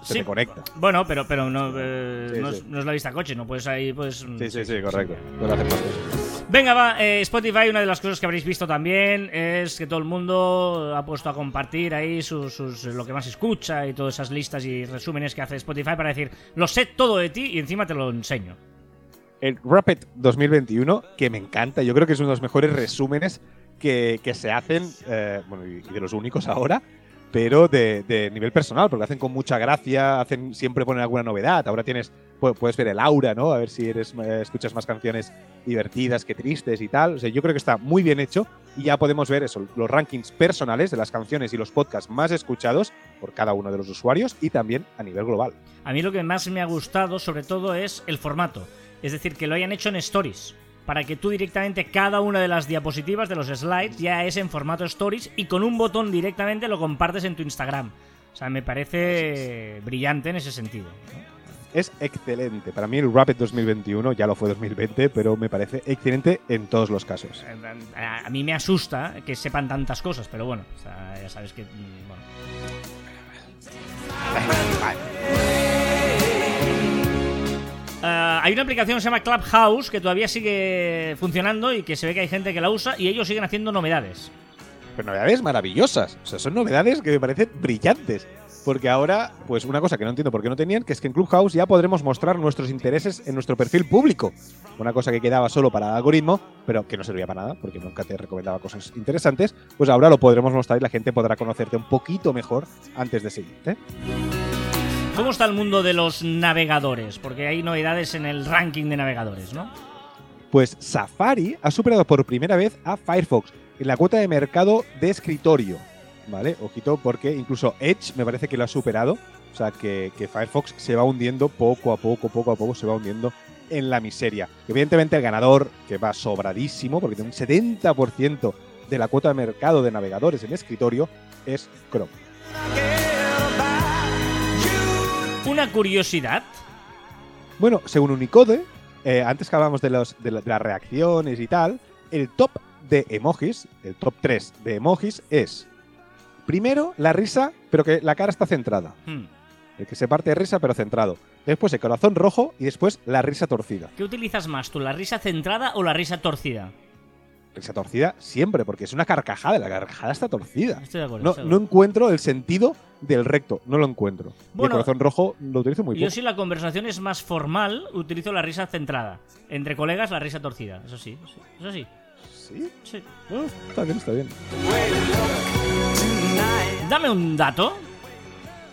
Se Sí. te conecta. Bueno, pero, pero no, eh, Sí, no. Es, no es la vista coche, no puedes ahí, pues. Sí, sí, sí, correcto. Puede hacer más cosas. Venga, va, eh, Spotify, una de las cosas que habréis visto también es que todo el mundo ha puesto a compartir ahí sus, lo que más escucha y todas esas listas y resúmenes que hace Spotify para decir, lo sé todo de ti y encima te lo enseño. El Rapid 2021, que me encanta, yo creo que es uno de los mejores resúmenes que, se hacen, eh, bueno, y de los únicos ahora, pero de, nivel personal, porque hacen con mucha gracia, hacen siempre ponen alguna novedad. Ahora tienes, pu- puedes ver el aura, ¿no? A ver si eres, eh, escuchas más canciones divertidas que tristes y tal. O sea, yo creo que está muy bien hecho y ya podemos ver eso, los rankings personales de las canciones y los podcasts más escuchados por cada uno de los usuarios y también a nivel global. A mí lo que más me ha gustado sobre todo es el formato, es decir, que lo hayan hecho en stories. Para que tú directamente cada una de las diapositivas de los slides ya es en formato stories y con un botón directamente lo compartes en tu Instagram. O sea, me parece brillante en ese sentido. ¿no? Es excelente. Para mí el Rapid 2021 ya lo fue 2020, pero me parece excelente en todos los casos. A, a mí me asusta que sepan tantas cosas, pero bueno, o sea, ya sabes que. mm, Bueno. Ah, hay una aplicación que se llama Clubhouse que todavía sigue funcionando y que se ve que hay gente que la usa y ellos siguen haciendo novedades. Pero novedades maravillosas. O sea, son novedades que me parecen brillantes. Porque ahora, pues una cosa que no entiendo por qué no tenían, que es que en Clubhouse ya podremos mostrar nuestros intereses en nuestro perfil público. Una cosa que quedaba solo para el algoritmo, pero que no servía para nada, porque nunca te recomendaba cosas interesantes. Pues ahora lo podremos mostrar y la gente podrá conocerte un poquito mejor antes de seguirte. ¿Cómo está el mundo de los navegadores? Porque hay novedades en el ranking de navegadores, ¿no? Pues Safari ha superado por primera vez a Firefox en la cuota de mercado de escritorio. ¿Vale? Ojito, porque incluso Edge me parece que lo ha superado. O sea, que, que Firefox se va hundiendo poco a poco, poco a poco se va hundiendo en la miseria. Evidentemente el ganador, que va sobradísimo, porque tiene un 70% de la cuota de mercado de navegadores en escritorio, es Chrome. Una curiosidad. Bueno, según Unicode, eh, antes que hablábamos de, los, de, la- de las reacciones y tal, el top de emojis, el top 3 de emojis es, primero, la risa, pero que la cara está centrada. Hmm. El que se parte de risa, pero centrado. Después el corazón rojo y después la risa torcida. ¿Qué utilizas más tú, la risa centrada o la risa torcida? Risa torcida siempre, porque es una carcajada, la carcajada está torcida. Estoy de acuerdo. No, estoy de no acuerdo. encuentro el sentido del recto, no lo encuentro. y el Bueno, corazón rojo lo utilizo muy Yo poco. si la conversación es más formal, utilizo la risa centrada. Entre colegas, la risa torcida. Eso sí, sí, eso sí. ¿Sí? sí. No, está bien, está bien. Dame un dato.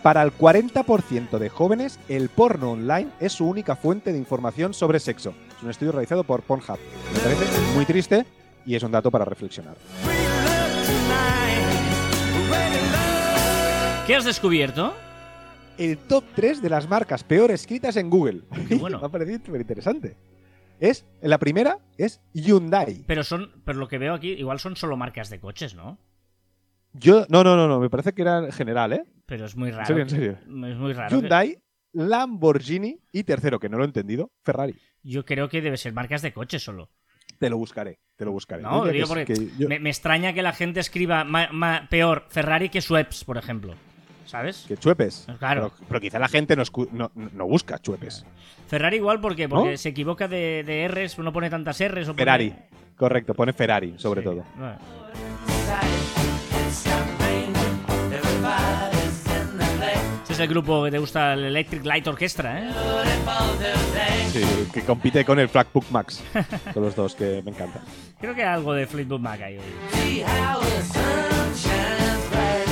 Para el 40% de jóvenes, el porno online es su única fuente de información sobre sexo. Es un estudio realizado por Pornhub. Me parece muy triste y es un dato para reflexionar. ¿Qué has descubierto? El top 3 de las marcas peor escritas en Google. Qué bueno. Me ha parecido súper interesante. Es, la primera es Hyundai. Pero son, pero lo que veo aquí, igual son solo marcas de coches, ¿no? Yo, no, no, no, no, me parece que era en general, ¿eh? Pero es muy raro. serio, en serio. Es muy raro. que- Hyundai, Lamborghini y tercero, que no lo he entendido, Ferrari. Yo creo que debe ser marcas de coches solo. Te lo buscaré, te lo buscaré. No, Yo diría digo que porque es- que yo- me, me extraña que la gente escriba ma- ma- peor Ferrari que Schweppes, por ejemplo. ¿Sabes? que chuepes. Claro. Pero, pero quizá la gente no, escu- no, no busca chuepes. Ferrari igual porque, porque ¿No? se equivoca de, de R's, no pone tantas R's. O pone- Ferrari. Correcto, pone Ferrari, sobre Sí, todo. bueno. Este es el grupo que te gusta, el Electric Light Orchestra, ¿eh? Sí, que compite con el Flatbook Max. Son los dos que me encantan. Creo que algo de Fleetwood Mac hay hoy.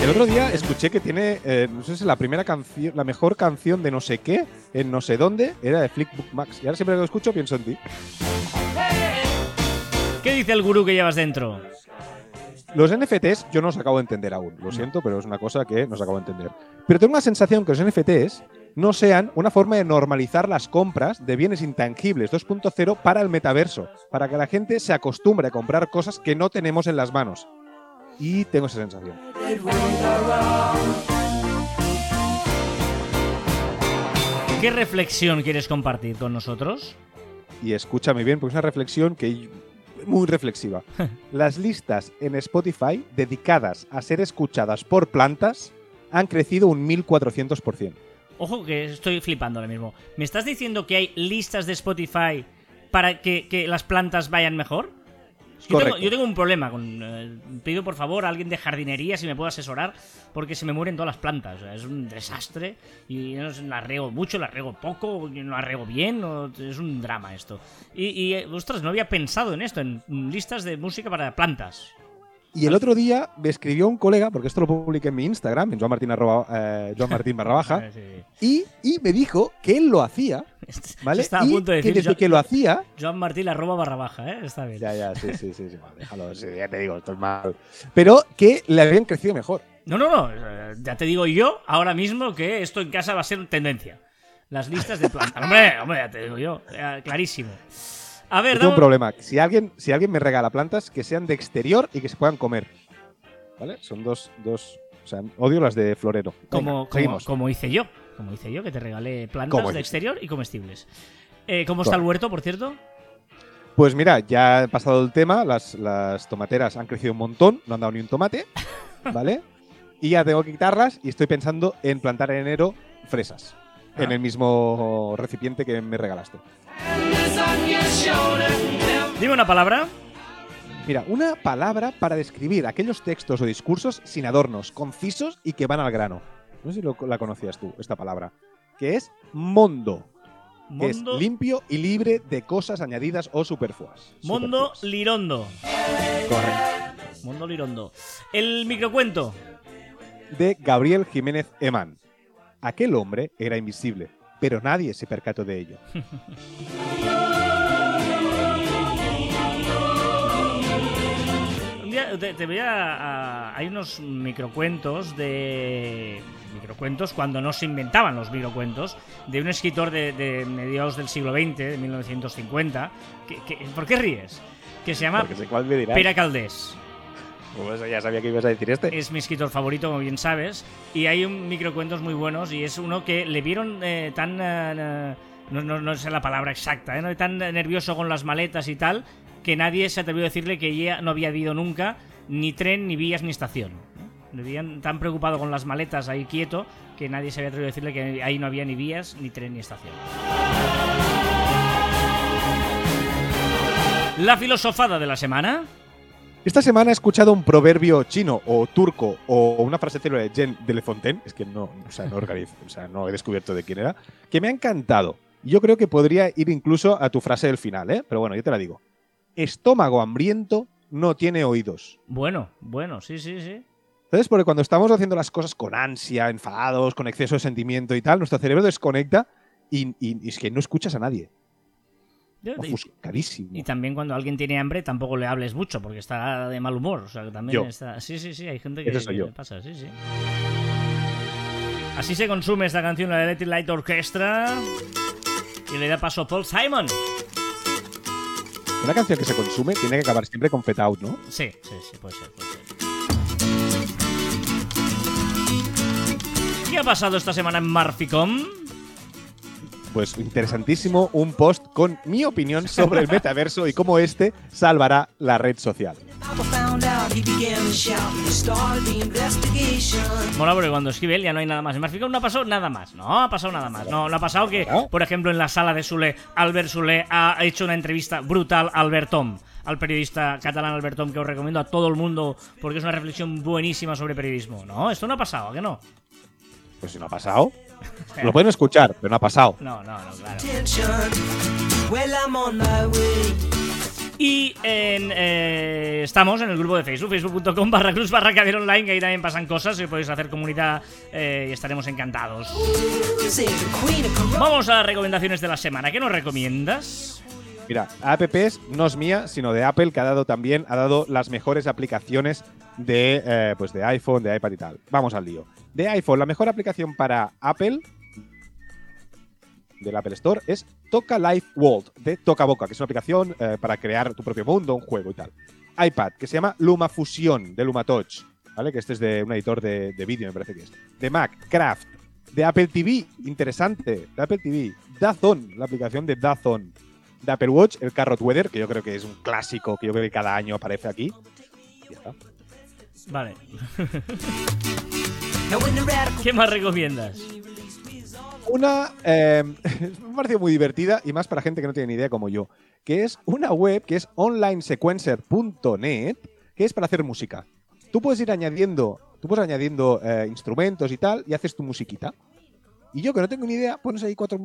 El otro día escuché que tiene, eh, no sé si la primera canción, la mejor canción de no sé qué, en no sé dónde, era de Flickbook Max. Y ahora siempre que lo escucho pienso en ti. ¿Qué dice el gurú que llevas dentro? Los NFTs yo no os acabo de entender aún, lo siento, pero es una cosa que no os acabo de entender. Pero tengo la sensación que los NFTs no sean una forma de normalizar las compras de bienes intangibles 2.0 para el metaverso, para que la gente se acostumbre a comprar cosas que no tenemos en las manos. Y tengo esa sensación. ¿Qué reflexión quieres compartir con nosotros? Y escúchame bien, porque es una reflexión que muy reflexiva. Las listas en Spotify dedicadas a ser escuchadas por plantas han crecido un 1400%. Ojo que estoy flipando ahora mismo. ¿Me estás diciendo que hay listas de Spotify para que, que las plantas vayan mejor? Yo tengo, Correcto. yo tengo un problema con. eh, pido por favor a alguien de jardinería si me puede asesorar, porque se me mueren todas las plantas. O sea, es un desastre y no sé, las riego mucho, las riego poco, no las riego bien, o- es un drama esto. Y, y, eh, ostras, no había pensado en esto, en listas de música para plantas. Y el otro día me escribió un colega, porque esto lo publiqué en mi Instagram, en Joan Martín, arroba, eh, Joan Martín barra baja, sí. y, y me dijo que él lo hacía, ¿vale? Estaba a y punto de que decir desde que lo hacía... Joan Martín arroba barra baja, ¿eh? Está bien. Ya, ya, sí, sí, sí, sí, vale, déjalo, sí, ya te digo, esto es mal. Pero que le habían crecido mejor. No, no, no. eh, Ya te digo yo ahora mismo que esto en casa va a ser tendencia. Las listas de plantas. hombre, hombre, ya te digo yo. eh, clarísimo. A ver, tengo un problema. Si alguien, si alguien me regala plantas, que sean de exterior y que se puedan comer. ¿Vale? Son dos, dos O sea, odio las de florero. Venga, Como, como, como hice yo. Como hice yo, que te regalé plantas de exterior y comestibles. Eh, ¿Cómo está el huerto, por cierto? Pues mira, ya he pasado el tema, las, las tomateras han crecido un montón, no han dado ni un tomate, ¿vale? Y ya tengo que quitarlas y estoy pensando en plantar en enero fresas. Ah. En el mismo recipiente que me regalaste. Dime una palabra. Mira, una palabra para describir aquellos textos o discursos sin adornos, concisos y que van al grano. No sé si lo- la conocías tú, esta palabra. Que es mondo, que es Mondo, limpio y libre de cosas añadidas o superfluas. Mondo Superfluas. Lirondo. Correcto. Mondo Lirondo. El microcuento. de Gabriel Jiménez Eman. Aquel hombre era invisible, pero nadie se percató de ello. te, te voy a, a- Hay unos microcuentos de. Microcuentos cuando no se inventaban los microcuentos, de un escritor de, de mediados del siglo XX, de 1950. Que, que- ¿Por qué ríes? Que se llama. Pera Caldés. Pues ya sabía que ibas a decir este. Es mi escritor favorito, como bien sabes. Y hay un microcuentos muy buenos y es uno que le vieron eh, tan... eh, no, no, no sé la palabra exacta, ¿eh? tan nervioso con las maletas y tal, que nadie se atrevió a decirle que ella no había habido nunca ni tren, ni vías, ni estación. veían tan preocupado con las maletas ahí quieto que nadie se había atrevido a decirle que ahí no había ni vías, ni tren, ni estación. La filosofada de la semana. Esta semana he escuchado un proverbio chino o turco o una frase célebre de Jean de Le Fontaine, es que no, no organizo, o sea, no he descubierto de quién era, que me ha encantado. Yo creo que podría ir incluso a tu frase del final, ¿eh? Pero bueno, yo te la digo. Estómago hambriento no tiene oídos. Bueno, bueno, sí, sí, sí. Entonces, porque cuando estamos haciendo las cosas con ansia, enfadados, con exceso de sentimiento y tal, nuestro cerebro desconecta y, y- y es que no escuchas a nadie. Ofuscadísimo. Y también cuando alguien tiene hambre tampoco le hables mucho porque está de mal humor. O sea, que también Yo. está. Sí, sí, sí, hay gente que, que le pasa, sí, sí. Así se consume esta canción, la Electric Light Orchestra. Y le da paso a Paul Simon. Una canción que se consume tiene que acabar siempre con Fet Out, ¿no? Sí, sí, sí, puede ser, puede ser. ¿Qué ha pasado esta semana en Marficom? Pues interesantísimo un post con mi opinión sobre el metaverso y cómo este salvará la red social. Mola porque cuando escribe él ya no hay nada más. En Marficom no ha pasado nada más. No ha pasado nada más. No, no ha pasado que, por ejemplo, en la sala de Sule, Albert Sule ha hecho una entrevista brutal a Albert Tom, al periodista catalán Albert Tom, que os recomiendo a todo el mundo porque es una reflexión buenísima sobre periodismo. No, esto no ha pasado, ¿a que no? Pues si no ha pasado. Lo pueden escuchar, pero no ha pasado. No, no, no, claro. Y eh, estamos en el grupo de Facebook, facebook.com barra cruz barra caber online, que ahí también pasan cosas y podéis hacer comunidad eh, y estaremos encantados. Vamos a las recomendaciones de la semana. ¿Qué nos recomiendas? Mira, apps no es mía, sino de Apple, que ha dado también, ha dado las mejores aplicaciones de, eh, pues de iPhone, de iPad y tal. Vamos al lío. De iPhone, la mejor aplicación para Apple del Apple Store es Toca Life World, de Toca Boca, que es una aplicación eh, para crear tu propio mundo, un juego y tal. iPad, que se llama Luma Fusion, de LumaTouch, ¿vale? Que este es de un editor de, de vídeo, me parece que es. De Mac, Craft. De Apple TV, interesante, de Apple TV. Dazon, la aplicación de Dazon de Apple Watch, el Carrot Weather, que yo creo que es un clásico que yo creo que cada año aparece aquí. Y ya está. Vale. ¿Qué más recomiendas? Una eh, me ha parecido muy divertida y más para gente que no tiene ni idea como yo, que es una web que es onlinesequencer.net, que es para hacer música. Tú puedes ir añadiendo, tú puedes añadiendo eh, instrumentos y tal y haces tu musiquita. Y yo que no tengo ni idea, pones ahí cuatro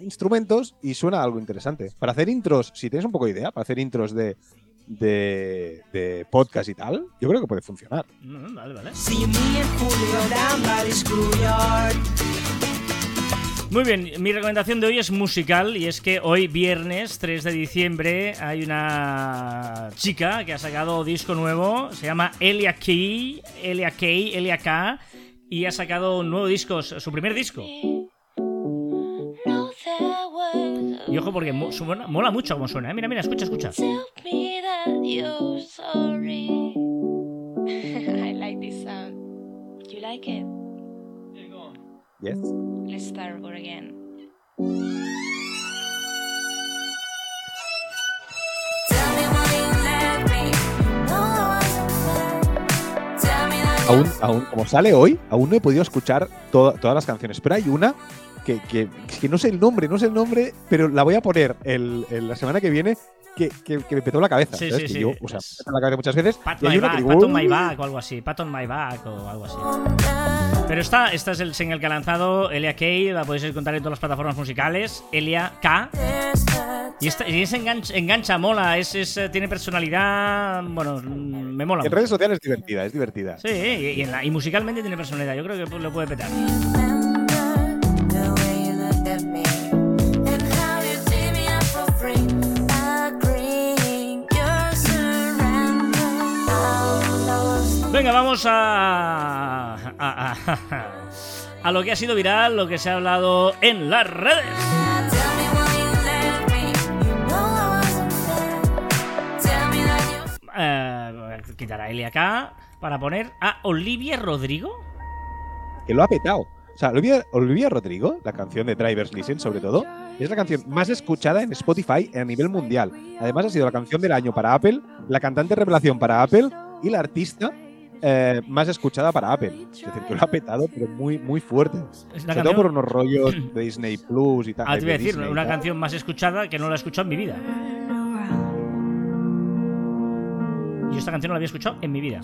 instrumentos y suena algo interesante. Para hacer intros, si tienes un poco de idea, para hacer intros de, de, de podcast y tal, yo creo que puede funcionar. Mm, Vale, vale. Muy bien, mi recomendación de hoy es musical y es que hoy viernes 3 de diciembre hay una chica que ha sacado disco nuevo, se llama Elia Key, Elia Kay, Elia K y ha sacado un nuevo disco, su primer disco. Y ojo porque mola mucho como suena, ¿eh? mira, mira, escucha, escucha. I like this sound. You like it? Yes. Let's start over again. Aún, aún, como sale hoy, aún no he podido escuchar to- todas las canciones, pero hay una que, que, que no sé el nombre, no sé el nombre, pero la voy a poner el, el- la semana que viene que, que- que me petó la cabeza. Sí, ¿sabes? sí, Que sí. yo, o sea, me peta la cabeza muchas veces. Pat y hay my una back, que Pat digo, on my back o algo así. Pat on my back o algo así. Pero esta, esta es el single que ha lanzado Elia K. La podéis encontrar en todas las plataformas musicales. Elia K. Y, esta, y es engancha, engancha, mola. Es, es, eh, tiene personalidad. Bueno, mm, me mola. En redes sociales es divertida, es divertida. Sí, y, y en la- y musicalmente tiene personalidad. Yo creo que lo puede petar. Venga, vamos a, a, a, a lo que ha sido viral, lo que se ha hablado en las redes. Eh, quitar a K para poner a Olivia Rodrigo. Que lo ha petado. O sea, Olivia, Olivia Rodrigo, la canción de Driver's Listen sobre todo, es la canción más escuchada en Spotify a nivel mundial. Además ha sido la canción del año para Apple, la cantante revelación para Apple y la artista eh, más escuchada para Apple. Es decir, que lo ha petado, pero muy, muy fuerte. Sobre todo por unos rollos de Disney Plus y tal. ah, te iba a de decir, Disney una tal. canción más escuchada que no la he escuchado en mi vida. Yo esta canción no la había escuchado en mi vida.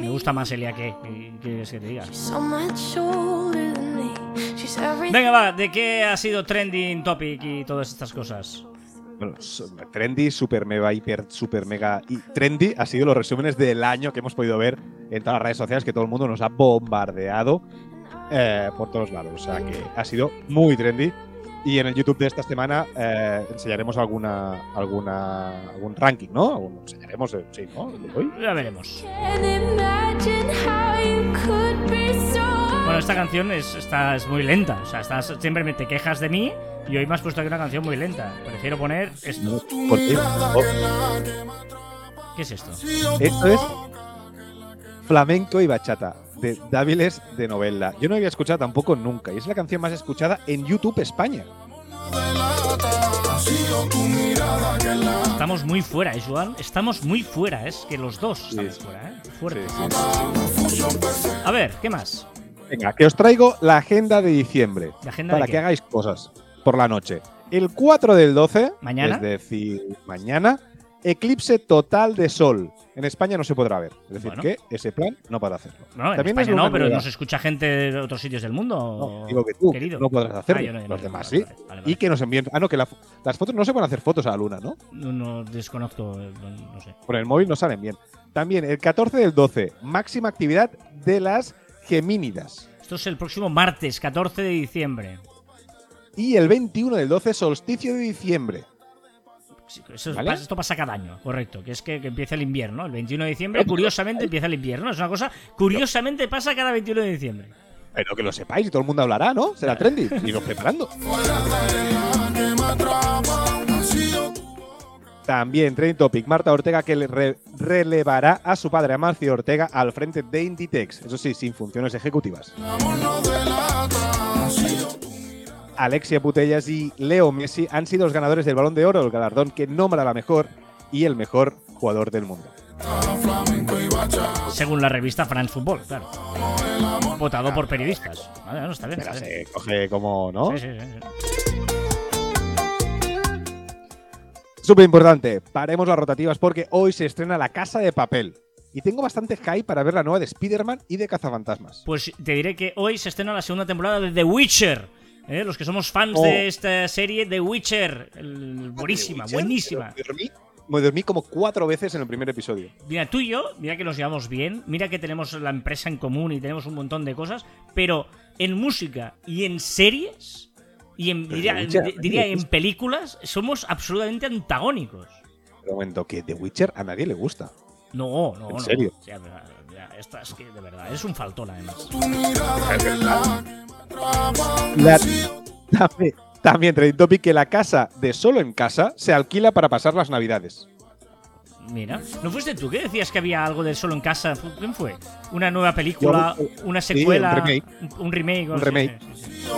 Me gusta más Elia que, que, que te diga. Venga, va, ¿de qué ha sido trending topic y todas estas cosas? Bueno, trendy, super mega, hiper, super mega y trendy ha sido los resúmenes del año que hemos podido ver en todas las redes sociales que todo el mundo nos ha bombardeado eh, por todos lados. O sea que ha sido muy trendy. Y en el YouTube de esta semana eh, enseñaremos alguna, alguna, algún ranking, ¿no? Algún- enseñaremos, eh, sí, ¿no? El de hoy. Ya veremos. Bueno, esta canción es, esta es muy lenta. O sea, estás, siempre me te quejas de mí y hoy me has puesto aquí una canción muy lenta. Prefiero poner esto. ¿Por qué? Oh, ¿Qué es esto? esto es flamenco y bachata de Dáviles de Novella. Yo no había escuchado tampoco nunca y es la canción más escuchada en YouTube España. Estamos muy fuera, ¿eh, Joan? Estamos muy fuera, es que los dos estamos sí. fuera, ¿eh? Fuerte. Sí, sí. A ver, ¿qué más? Venga, que os traigo la agenda de diciembre ¿La agenda para de que hagáis cosas por la noche. El 4 del 12, ¿Mañana? es decir, mañana, eclipse total de sol. En España no se podrá ver. Es decir, Bueno. que ese plan no podrá hacerlo. No, en También es España una no, pero nos escucha gente de otros sitios del mundo. No, digo que tú querido. no podrás hacerlo. Ah, no, no, Los demás sí. vale, vale, Y que nos envíen. Ah, no, que la las fotos no se pueden hacer fotos a la luna, ¿no? No, no desconozco, eh, no sé. Por el móvil no salen bien. También el 14 del 12, máxima actividad de las Gemínidas. Esto es el próximo martes, 14 de diciembre. Y el 21 del 12, solsticio de diciembre. Sí, eso ¿Vale? pasa- esto pasa cada año, correcto. Que es que, que empieza el invierno. El 21 de diciembre, curiosamente, empieza el invierno. Es una cosa, curiosamente pasa cada 21 de diciembre. Pero que lo sepáis y todo el mundo hablará, ¿no? Será trendy. Iros preparando. También, Trending Topic, Marta Ortega que le re- relevará a su padre Amancio Ortega al frente de Inditex. Eso sí, sin funciones ejecutivas. Alexia Putellas y Leo Messi han sido los ganadores del Balón de Oro, el galardón que nombra la mejor y el mejor jugador del mundo. Según la revista France Football, claro. Votado por periodistas. Vale, no, está bien. Pero está bien. se coge como, ¿no? Sí, sí, sí, sí. Súper importante, paremos las rotativas porque hoy se estrena La Casa de Papel. Y tengo bastante hype para ver la nueva de Spider-Man y de Cazafantasmas. Pues te diré que hoy se estrena la segunda temporada de The Witcher. ¿eh? Los que somos fans Oh. de esta serie, The Witcher. El- buenísima, Witcher, buenísima. me dormí como cuatro veces en el primer episodio. Mira, tú y yo, mira que nos llevamos bien, mira que tenemos la empresa en común y tenemos un montón de cosas, pero en música y en series y en, diría, Witcher, di- diría ¿qué en películas somos absolutamente antagónicos. Pero un momento, que The Witcher a nadie le gusta. No, no, ¿En no. serio? Ya, ya, esta es que de verdad, es un faltón además. La- también, también Topic que la casa de Solo en Casa se alquila para pasar las navidades. Mira, ¿no fuiste tú que decías que había algo del solo en casa? ¿Quién fue? ¿Una nueva película? Yo, ¿Una sí, secuela? un remake. Un, un remake. Un sí, remake. sí, sí, sí.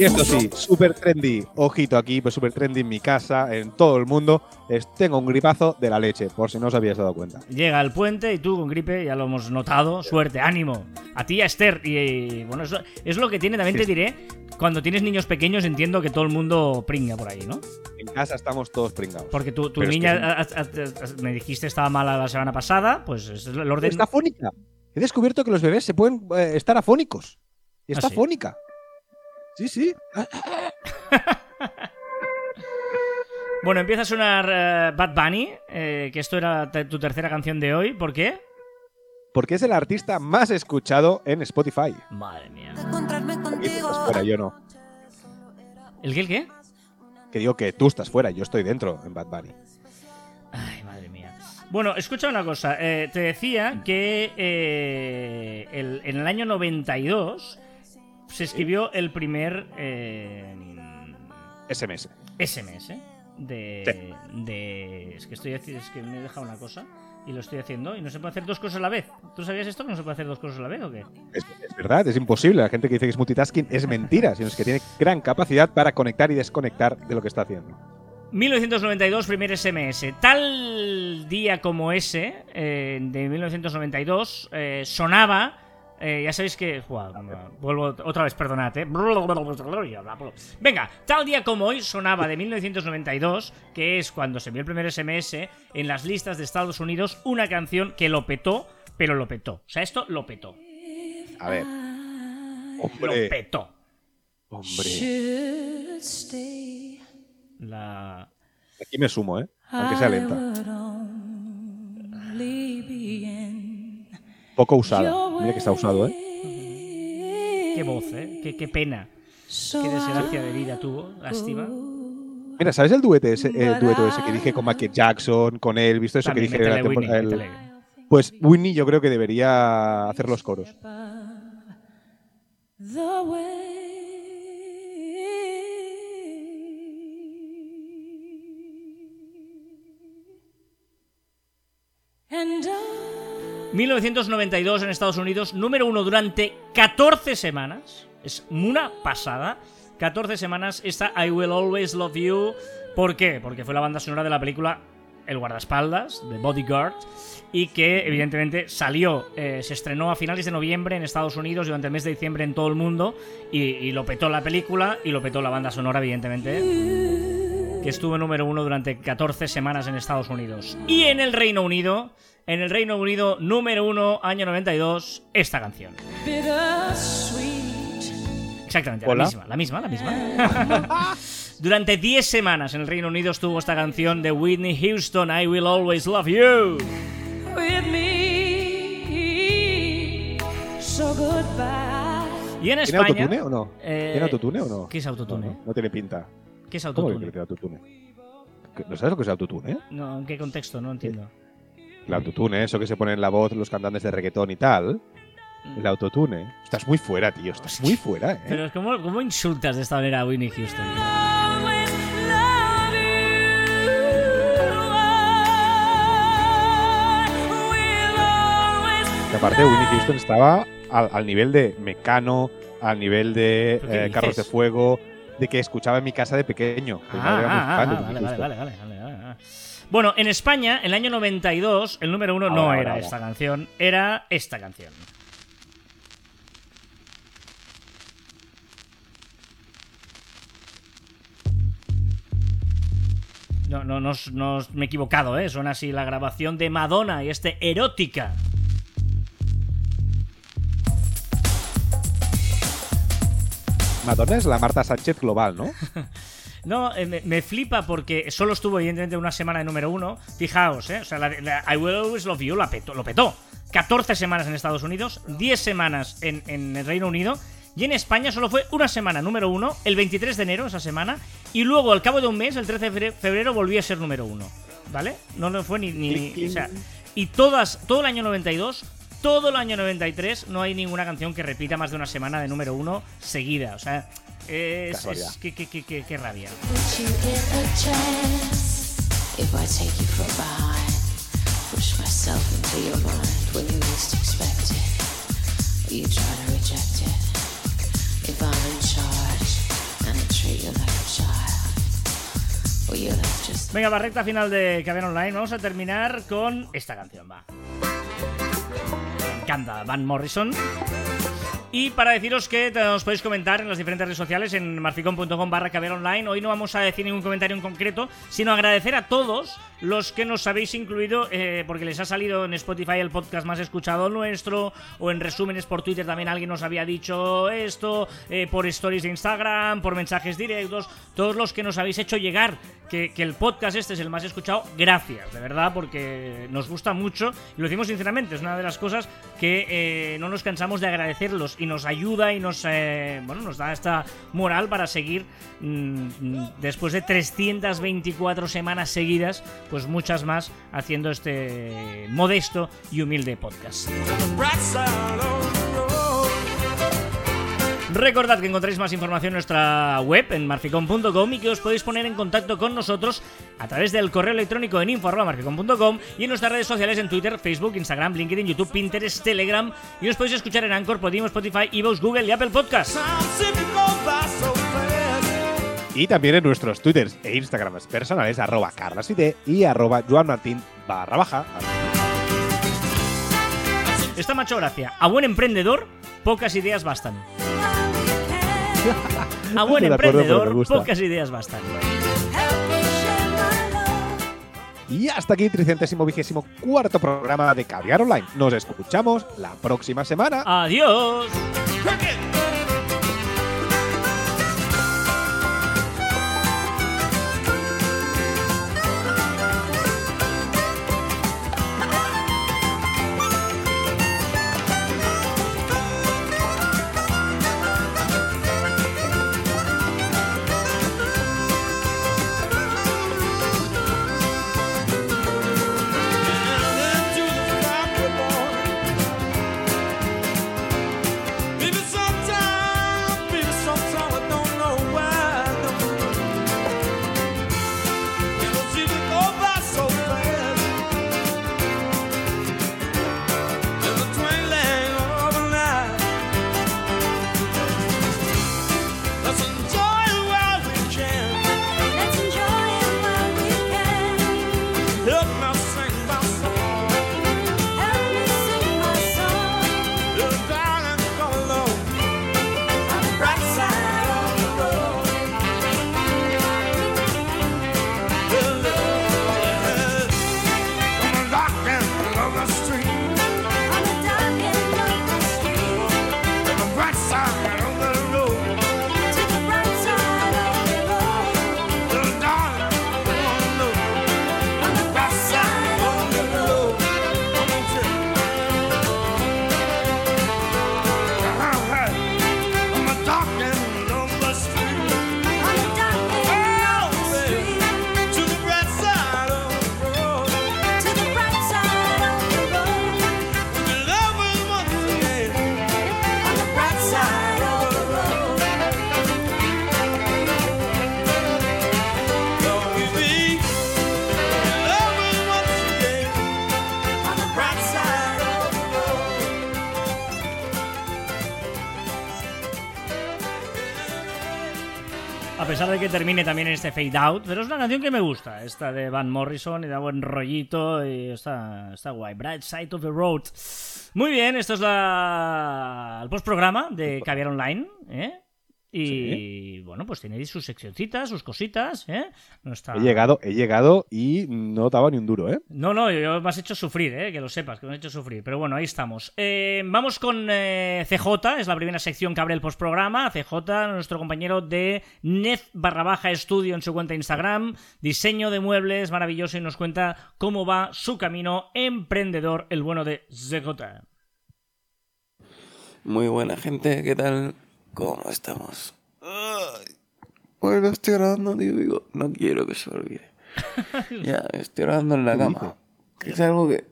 Y esto sí, súper trendy. Ojito aquí, pues súper trendy en mi casa, en todo el mundo. Es, tengo un gripazo de la leche, por si no os habíais dado cuenta. Llega el puente y tú con gripe, ya lo hemos notado. Suerte, ánimo. A ti y a Esther. Y, y, bueno, eso es lo que tiene, también te diré. Cuando tienes niños pequeños entiendo que todo el mundo pringa por ahí, ¿no? En casa estamos todos pringados. Porque tu, tu Pero es niña, que- a- a- a- me dijiste estaba mala la semana pasada, pues es el orden. Está afónica. He descubierto que los bebés se pueden eh, estar afónicos. Y está ¿Ah, sí? Sí, sí. Bueno, empieza a sonar eh, Bad Bunny, eh, que esto era tu tercera canción de hoy. ¿Por qué? Porque es el artista más escuchado en Spotify. Madre mía. Estás fuera, yo no. ¿El qué, el qué? Que digo que tú estás fuera, yo estoy dentro en Bad Bunny. Ay, madre mía. Bueno, escucha una cosa. eh, te decía que eh, el- en el año 92 se escribió el primer eh, SMS. SMS de, de- Es que estoy es que me he dejado una cosa y lo estoy haciendo y no se puede hacer dos cosas a la vez. ¿Tú sabías esto que no se puede hacer dos cosas a la vez o qué? Es, es verdad, es imposible. La gente que dice que es multitasking es mentira, sino es que tiene gran capacidad para conectar y desconectar de lo que está haciendo. 1992, primer SMS. Tal día como ese, eh, de 1992, eh, sonaba. Eh, ya sabéis que. Vuelvo otra vez, perdonad, eh. Venga, tal día como hoy sonaba de 1992, que es cuando se vio el primer SMS, en las listas de Estados Unidos, una canción que lo petó, pero lo petó. O sea, esto lo petó. A ver. Lo Hombre, petó. hombre. La. Aquí me sumo, ¿eh? Aunque sea lenta. Poco usada. Mira que está usado, ¿eh? Qué voz, eh. Qué, qué pena. Qué desgracia de vida tuvo. Lástima. Mira, ¿sabes el dueto ese, dueto ese que dije con Michael Jackson, con él? ¿Visto eso También, que dije? la Whitney, el-. Pues Winnie yo creo que debería hacer los coros. the way. And I 1992 en Estados Unidos, número uno durante 14 semanas. Es una pasada. 14 semanas esta I Will Always Love You. ¿Por qué? Porque fue la banda sonora de la película El guardaespaldas, de Bodyguard. Y que evidentemente salió, eh, se estrenó a finales de noviembre en Estados Unidos, durante el mes de diciembre en todo el mundo. Y, y lo petó la película y lo petó la banda sonora, evidentemente. Que estuvo número uno durante 14 semanas en Estados Unidos. Y en el Reino Unido, en el Reino Unido, número uno, año 92, esta canción. Exactamente, Hola. la misma, la misma, la misma. Durante 10 semanas en el Reino Unido estuvo esta canción de Whitney Houston, I Will Always Love You. with me. So goodbye. Y en ¿Tiene España... autotune o no? eh, ¿Tiene autotune o no? ¿Qué es autotune? No, no, no tiene pinta. ¿Qué es ¿Cómo que autotune? tiene autotune? ¿Qué- ¿No sabes lo que es autotune? eh? No, ¿En qué contexto? No entiendo. El autotune, eso que se pone en la voz los cantantes de reggaetón y tal. El autotune. Estás muy fuera, tío. Estás muy fuera, ¿eh? Pero ¿cómo, ¿cómo insultas de esta manera a Whitney Houston? Que aparte Winnie Houston estaba al, al nivel de Mecano, al nivel de ¿Pero qué eh, Carros de? Fuego, de que escuchaba en mi casa de pequeño. Muy Ah, ah, ah, vale, vale, vale, vale, vale, vale. Bueno, en España, en el año 92, el número uno no Ahora, era ahora, esta canción, era esta canción. No, no, no, me he equivocado, ¿eh? Suena así la grabación de Madonna y este erótica. Madonna es la Marta Sánchez global, ¿no? No, eh, me, flipa porque solo estuvo evidentemente una semana de número uno. Fijaos, ¿eh? O sea, la, la I Will Always Love You la petó, lo petó. 14 semanas en Estados Unidos, 10 semanas en, el Reino Unido. Y en España solo fue una semana número uno, el 23 de enero, esa semana. Y luego, al cabo de un mes, el 13 de febre- febrero, volvió a ser número uno. ¿Vale? No lo fue ni. ni- o sea, y todas, todo el año 92, todo el año 93, no hay ninguna canción que repita más de una semana de número uno seguida. O sea, es. Es qué, qué- qué- qué- qué rabia. put you in a trance. If I take you from behind, push myself into your mind when you least expect it, or you try to reject it. If I'm in charge and I treat you like a child, or you're like just Venga, va, recta final de Caber Online. Vamos a terminar con esta canción, va. Me encanta, Van Morrison. Y para deciros que nos podéis comentar en las diferentes redes sociales en marficon.com barra caber online. Hoy no vamos a decir ningún comentario en concreto, sino agradecer a todos los que nos habéis incluido, eh, porque les ha salido en Spotify el podcast más escuchado nuestro, o en resúmenes por Twitter también alguien nos había dicho esto, eh, por stories de Instagram, por mensajes directos, todos los que nos habéis hecho llegar que, que el podcast este es el más escuchado, gracias, de verdad, porque nos gusta mucho. Y lo decimos sinceramente, es una de las cosas que eh, no nos cansamos de agradecerlos y nos ayuda y nos, eh, bueno, nos da esta moral para seguir mm, mm, después de 324 semanas seguidas, pues muchas más haciendo este modesto y humilde podcast. Recordad que encontráis más información en nuestra web en marficom.com y que os podéis poner en contacto con nosotros a través del correo electrónico en info.marficom.com y en nuestras redes sociales en Twitter, Facebook, Instagram, LinkedIn, YouTube, Pinterest, Telegram y os podéis escuchar en Anchor, Podimo, Spotify, Evox, Google y Apple Podcasts. Y también en nuestros twitters e instagrams personales, arroba carlaside y arroba joanmartin barra baja. Esta macho gracia. A buen emprendedor, pocas ideas bastan. A buen acuerdo, emprendedor, pocas ideas bastan. Y hasta aquí, tricentésimo vigésimo cuarto programa de Caviar Online. Nos escuchamos la próxima semana. Adiós. Pesar de que termine también en este fade out, pero es una canción que me gusta, esta de Van Morrison y da buen rollito y está, está guay. Bright Side of the Road. Muy bien, esto es la, el postprograma de Caviar Online, ¿eh? Y bueno, pues tiene sus seccioncitas, sus cositas, ¿eh? No está... He llegado, he llegado y no daba ni un duro, ¿eh? No, no, yo me has hecho sufrir, ¿eh? que lo sepas, que me has hecho sufrir. Pero bueno, ahí estamos. Eh, vamos con eh, CJ, es la primera sección que abre el postprograma. CJ, nuestro compañero de Nef barra baja estudio en su cuenta de Instagram. Diseño de muebles maravilloso y nos cuenta cómo va su camino emprendedor, el bueno de CJ. Muy buena gente, ¿qué tal? ¿Cómo estamos? Ay. Bueno, estoy grabando, tío, digo, no quiero que se me olvide. ya, estoy grabando en la cama. Que es algo que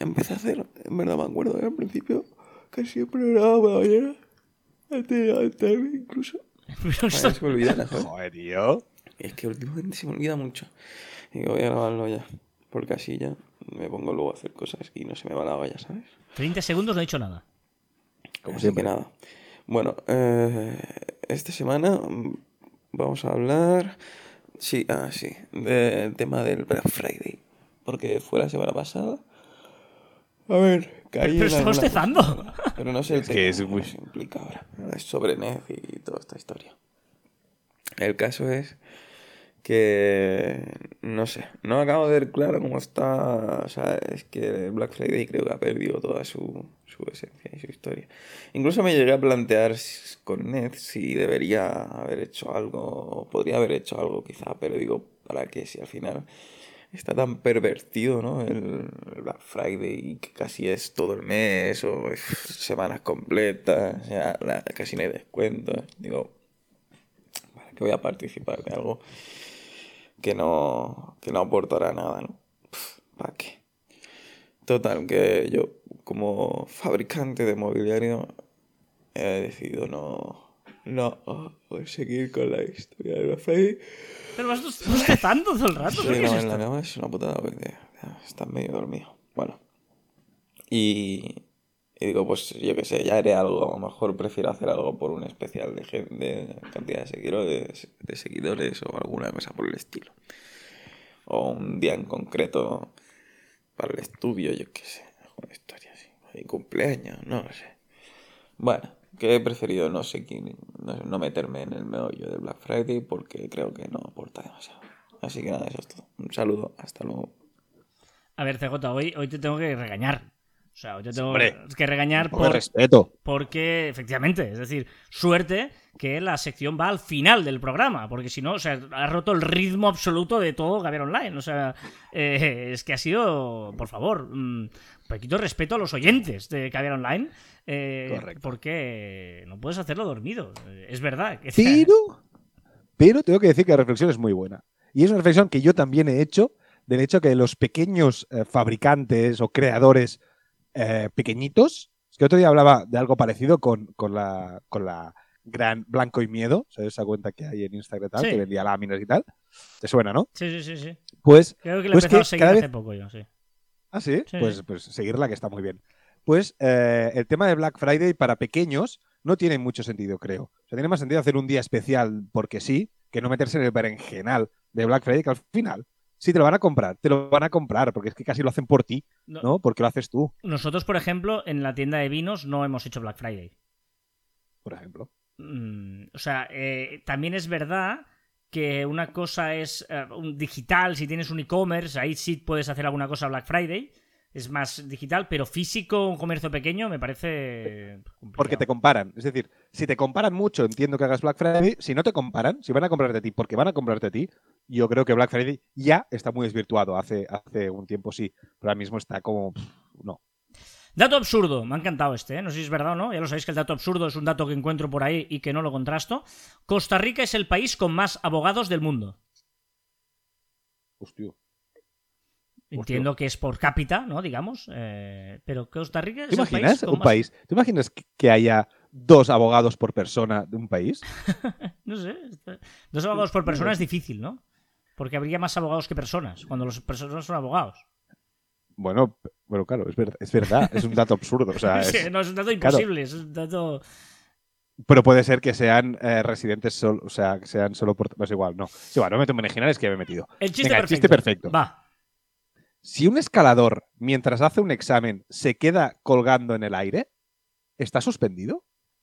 empecé a hacer, en verdad me acuerdo que al principio, que siempre grababa por la mañana, antes de incluso. Pero se me. Joder, tío. es que últimamente se me olvida mucho. Digo, voy a grabarlo ya. Porque así ya me pongo luego a hacer cosas y no se me va la olla, ¿sabes? 30 segundos no he dicho nada. Como Así siempre. que nada. Bueno, eh, esta semana mm, vamos a hablar. Sí, ah, sí. Del tema del Black Friday. Porque fue la semana pasada. A ver, caí Pero bostezando. cosa. Pero no sé el Es que es muy- se implica ahora. Es sobre NED y toda esta historia. El caso es que no sé, no acabo de ver claro cómo está. O sea, es que Black Friday creo que ha perdido toda su, su esencia y su historia. Incluso me llegué a plantear con Ned si debería haber hecho algo, o podría haber hecho algo quizá, pero digo, ¿para qué? Si al final está tan pervertido, ¿no? El, Black Friday, que casi es todo el mes o semanas completas, ya casi no hay descuentos. Digo, ¿para qué voy a participar de algo que no, que no aportará nada, ¿no? ¿Para qué? Total, que yo como fabricante de mobiliario he decidido no, no seguir con la historia de la fe. Pero vas bostezando todo el rato. Sí, ¿Qué no, es en esto? la cama es una putada porque ya, estás medio dormido. Bueno. Y, y digo, pues yo qué sé, ya haré algo. A lo mejor prefiero hacer algo por un especial de, de cantidad de seguidores, de seguidores o alguna cosa por el estilo. O un día en concreto para el estudio, yo qué sé. Alguna historia así. Mi cumpleaños, no lo sé. Bueno, que he preferido no sé no, no meterme en el meollo de Black Friday porque creo que no aporta demasiado. Así que nada, eso es todo. Un saludo, hasta luego. A ver, CJ, hoy, hoy te tengo que regañar. O sea, te tengo Hombre, que regañar de por, respeto. porque, efectivamente, es decir, suerte que la sección va al final del programa, porque si no, o sea, ha roto el ritmo absoluto de todo Gabriel Online. O sea, eh, es que ha sido, por favor, mm, un poquito de respeto a los oyentes de Gabriel Online, eh, Correcto. porque no puedes hacerlo dormido. Es verdad. que- Pero, pero tengo que decir que la reflexión es muy buena. Y es una reflexión que yo también he hecho del hecho que los pequeños eh, fabricantes o creadores eh, pequeñitos, es que otro día hablaba de algo parecido con, con la, con la gran Blanco y Miedo, ¿sabes esa cuenta que hay en Instagram y tal, Sí. que vendía láminas y tal? ¿Te suena, no? Sí, sí, sí, sí. Pues Creo que he Pues empezado que a seguir hace vez- poco yo, sí. Ah, sí, Sí. Pues, pues seguirla que está muy bien. Pues eh, el tema de Black Friday para pequeños no tiene mucho sentido, creo. O sea, tiene más sentido hacer un día especial porque sí, que no meterse en el berenjenal de Black Friday, que al final, si te lo van a comprar, te lo van a comprar, porque es que casi lo hacen por ti, No- ¿no? Porque lo haces tú, Nosotros, por ejemplo, en la tienda de vinos no hemos hecho Black Friday. por ejemplo. Mm, o sea, eh, también es verdad que una cosa es eh, un digital, si tienes un e-commerce, ahí sí puedes hacer alguna cosa Black Friday. Es más digital, pero físico, un comercio pequeño, me parece. complicado. Porque te comparan. Es decir, si te comparan mucho, entiendo que hagas Black Friday. Si no te comparan, si van a comprarte a ti porque van a comprarte a ti, yo creo que Black Friday ya está muy desvirtuado. Hace, hace un tiempo sí, pero ahora mismo está como... pff, no. Dato absurdo, me ha encantado este, ¿eh? no sé si es verdad o no, ya lo sabéis que el dato absurdo es un dato que encuentro por ahí y que no lo contrasto. Costa Rica es el país con más abogados del mundo. Hostia. Entiendo que es por cápita, ¿no? Digamos, eh, pero Costa Rica es ¿Te el país con un más- país? ¿Te imaginas que haya dos abogados por persona de un país? No sé. Dos abogados por persona es difícil, ¿no? Porque habría más abogados que personas, cuando las personas son abogados. Bueno, bueno, claro, es, ver- es verdad, es un dato absurdo. O sea, es- no, es un dato claro. imposible, es un dato... pero puede ser que sean eh, residentes solo, o sea, que sean solo por. Pues igual, no. Sí, bueno, no me meto en berenjenales que ya me he metido. El chiste Venga, el chiste perfecto. Va. Si un escalador, mientras hace un examen, se queda colgando en el aire, ¿está suspendido?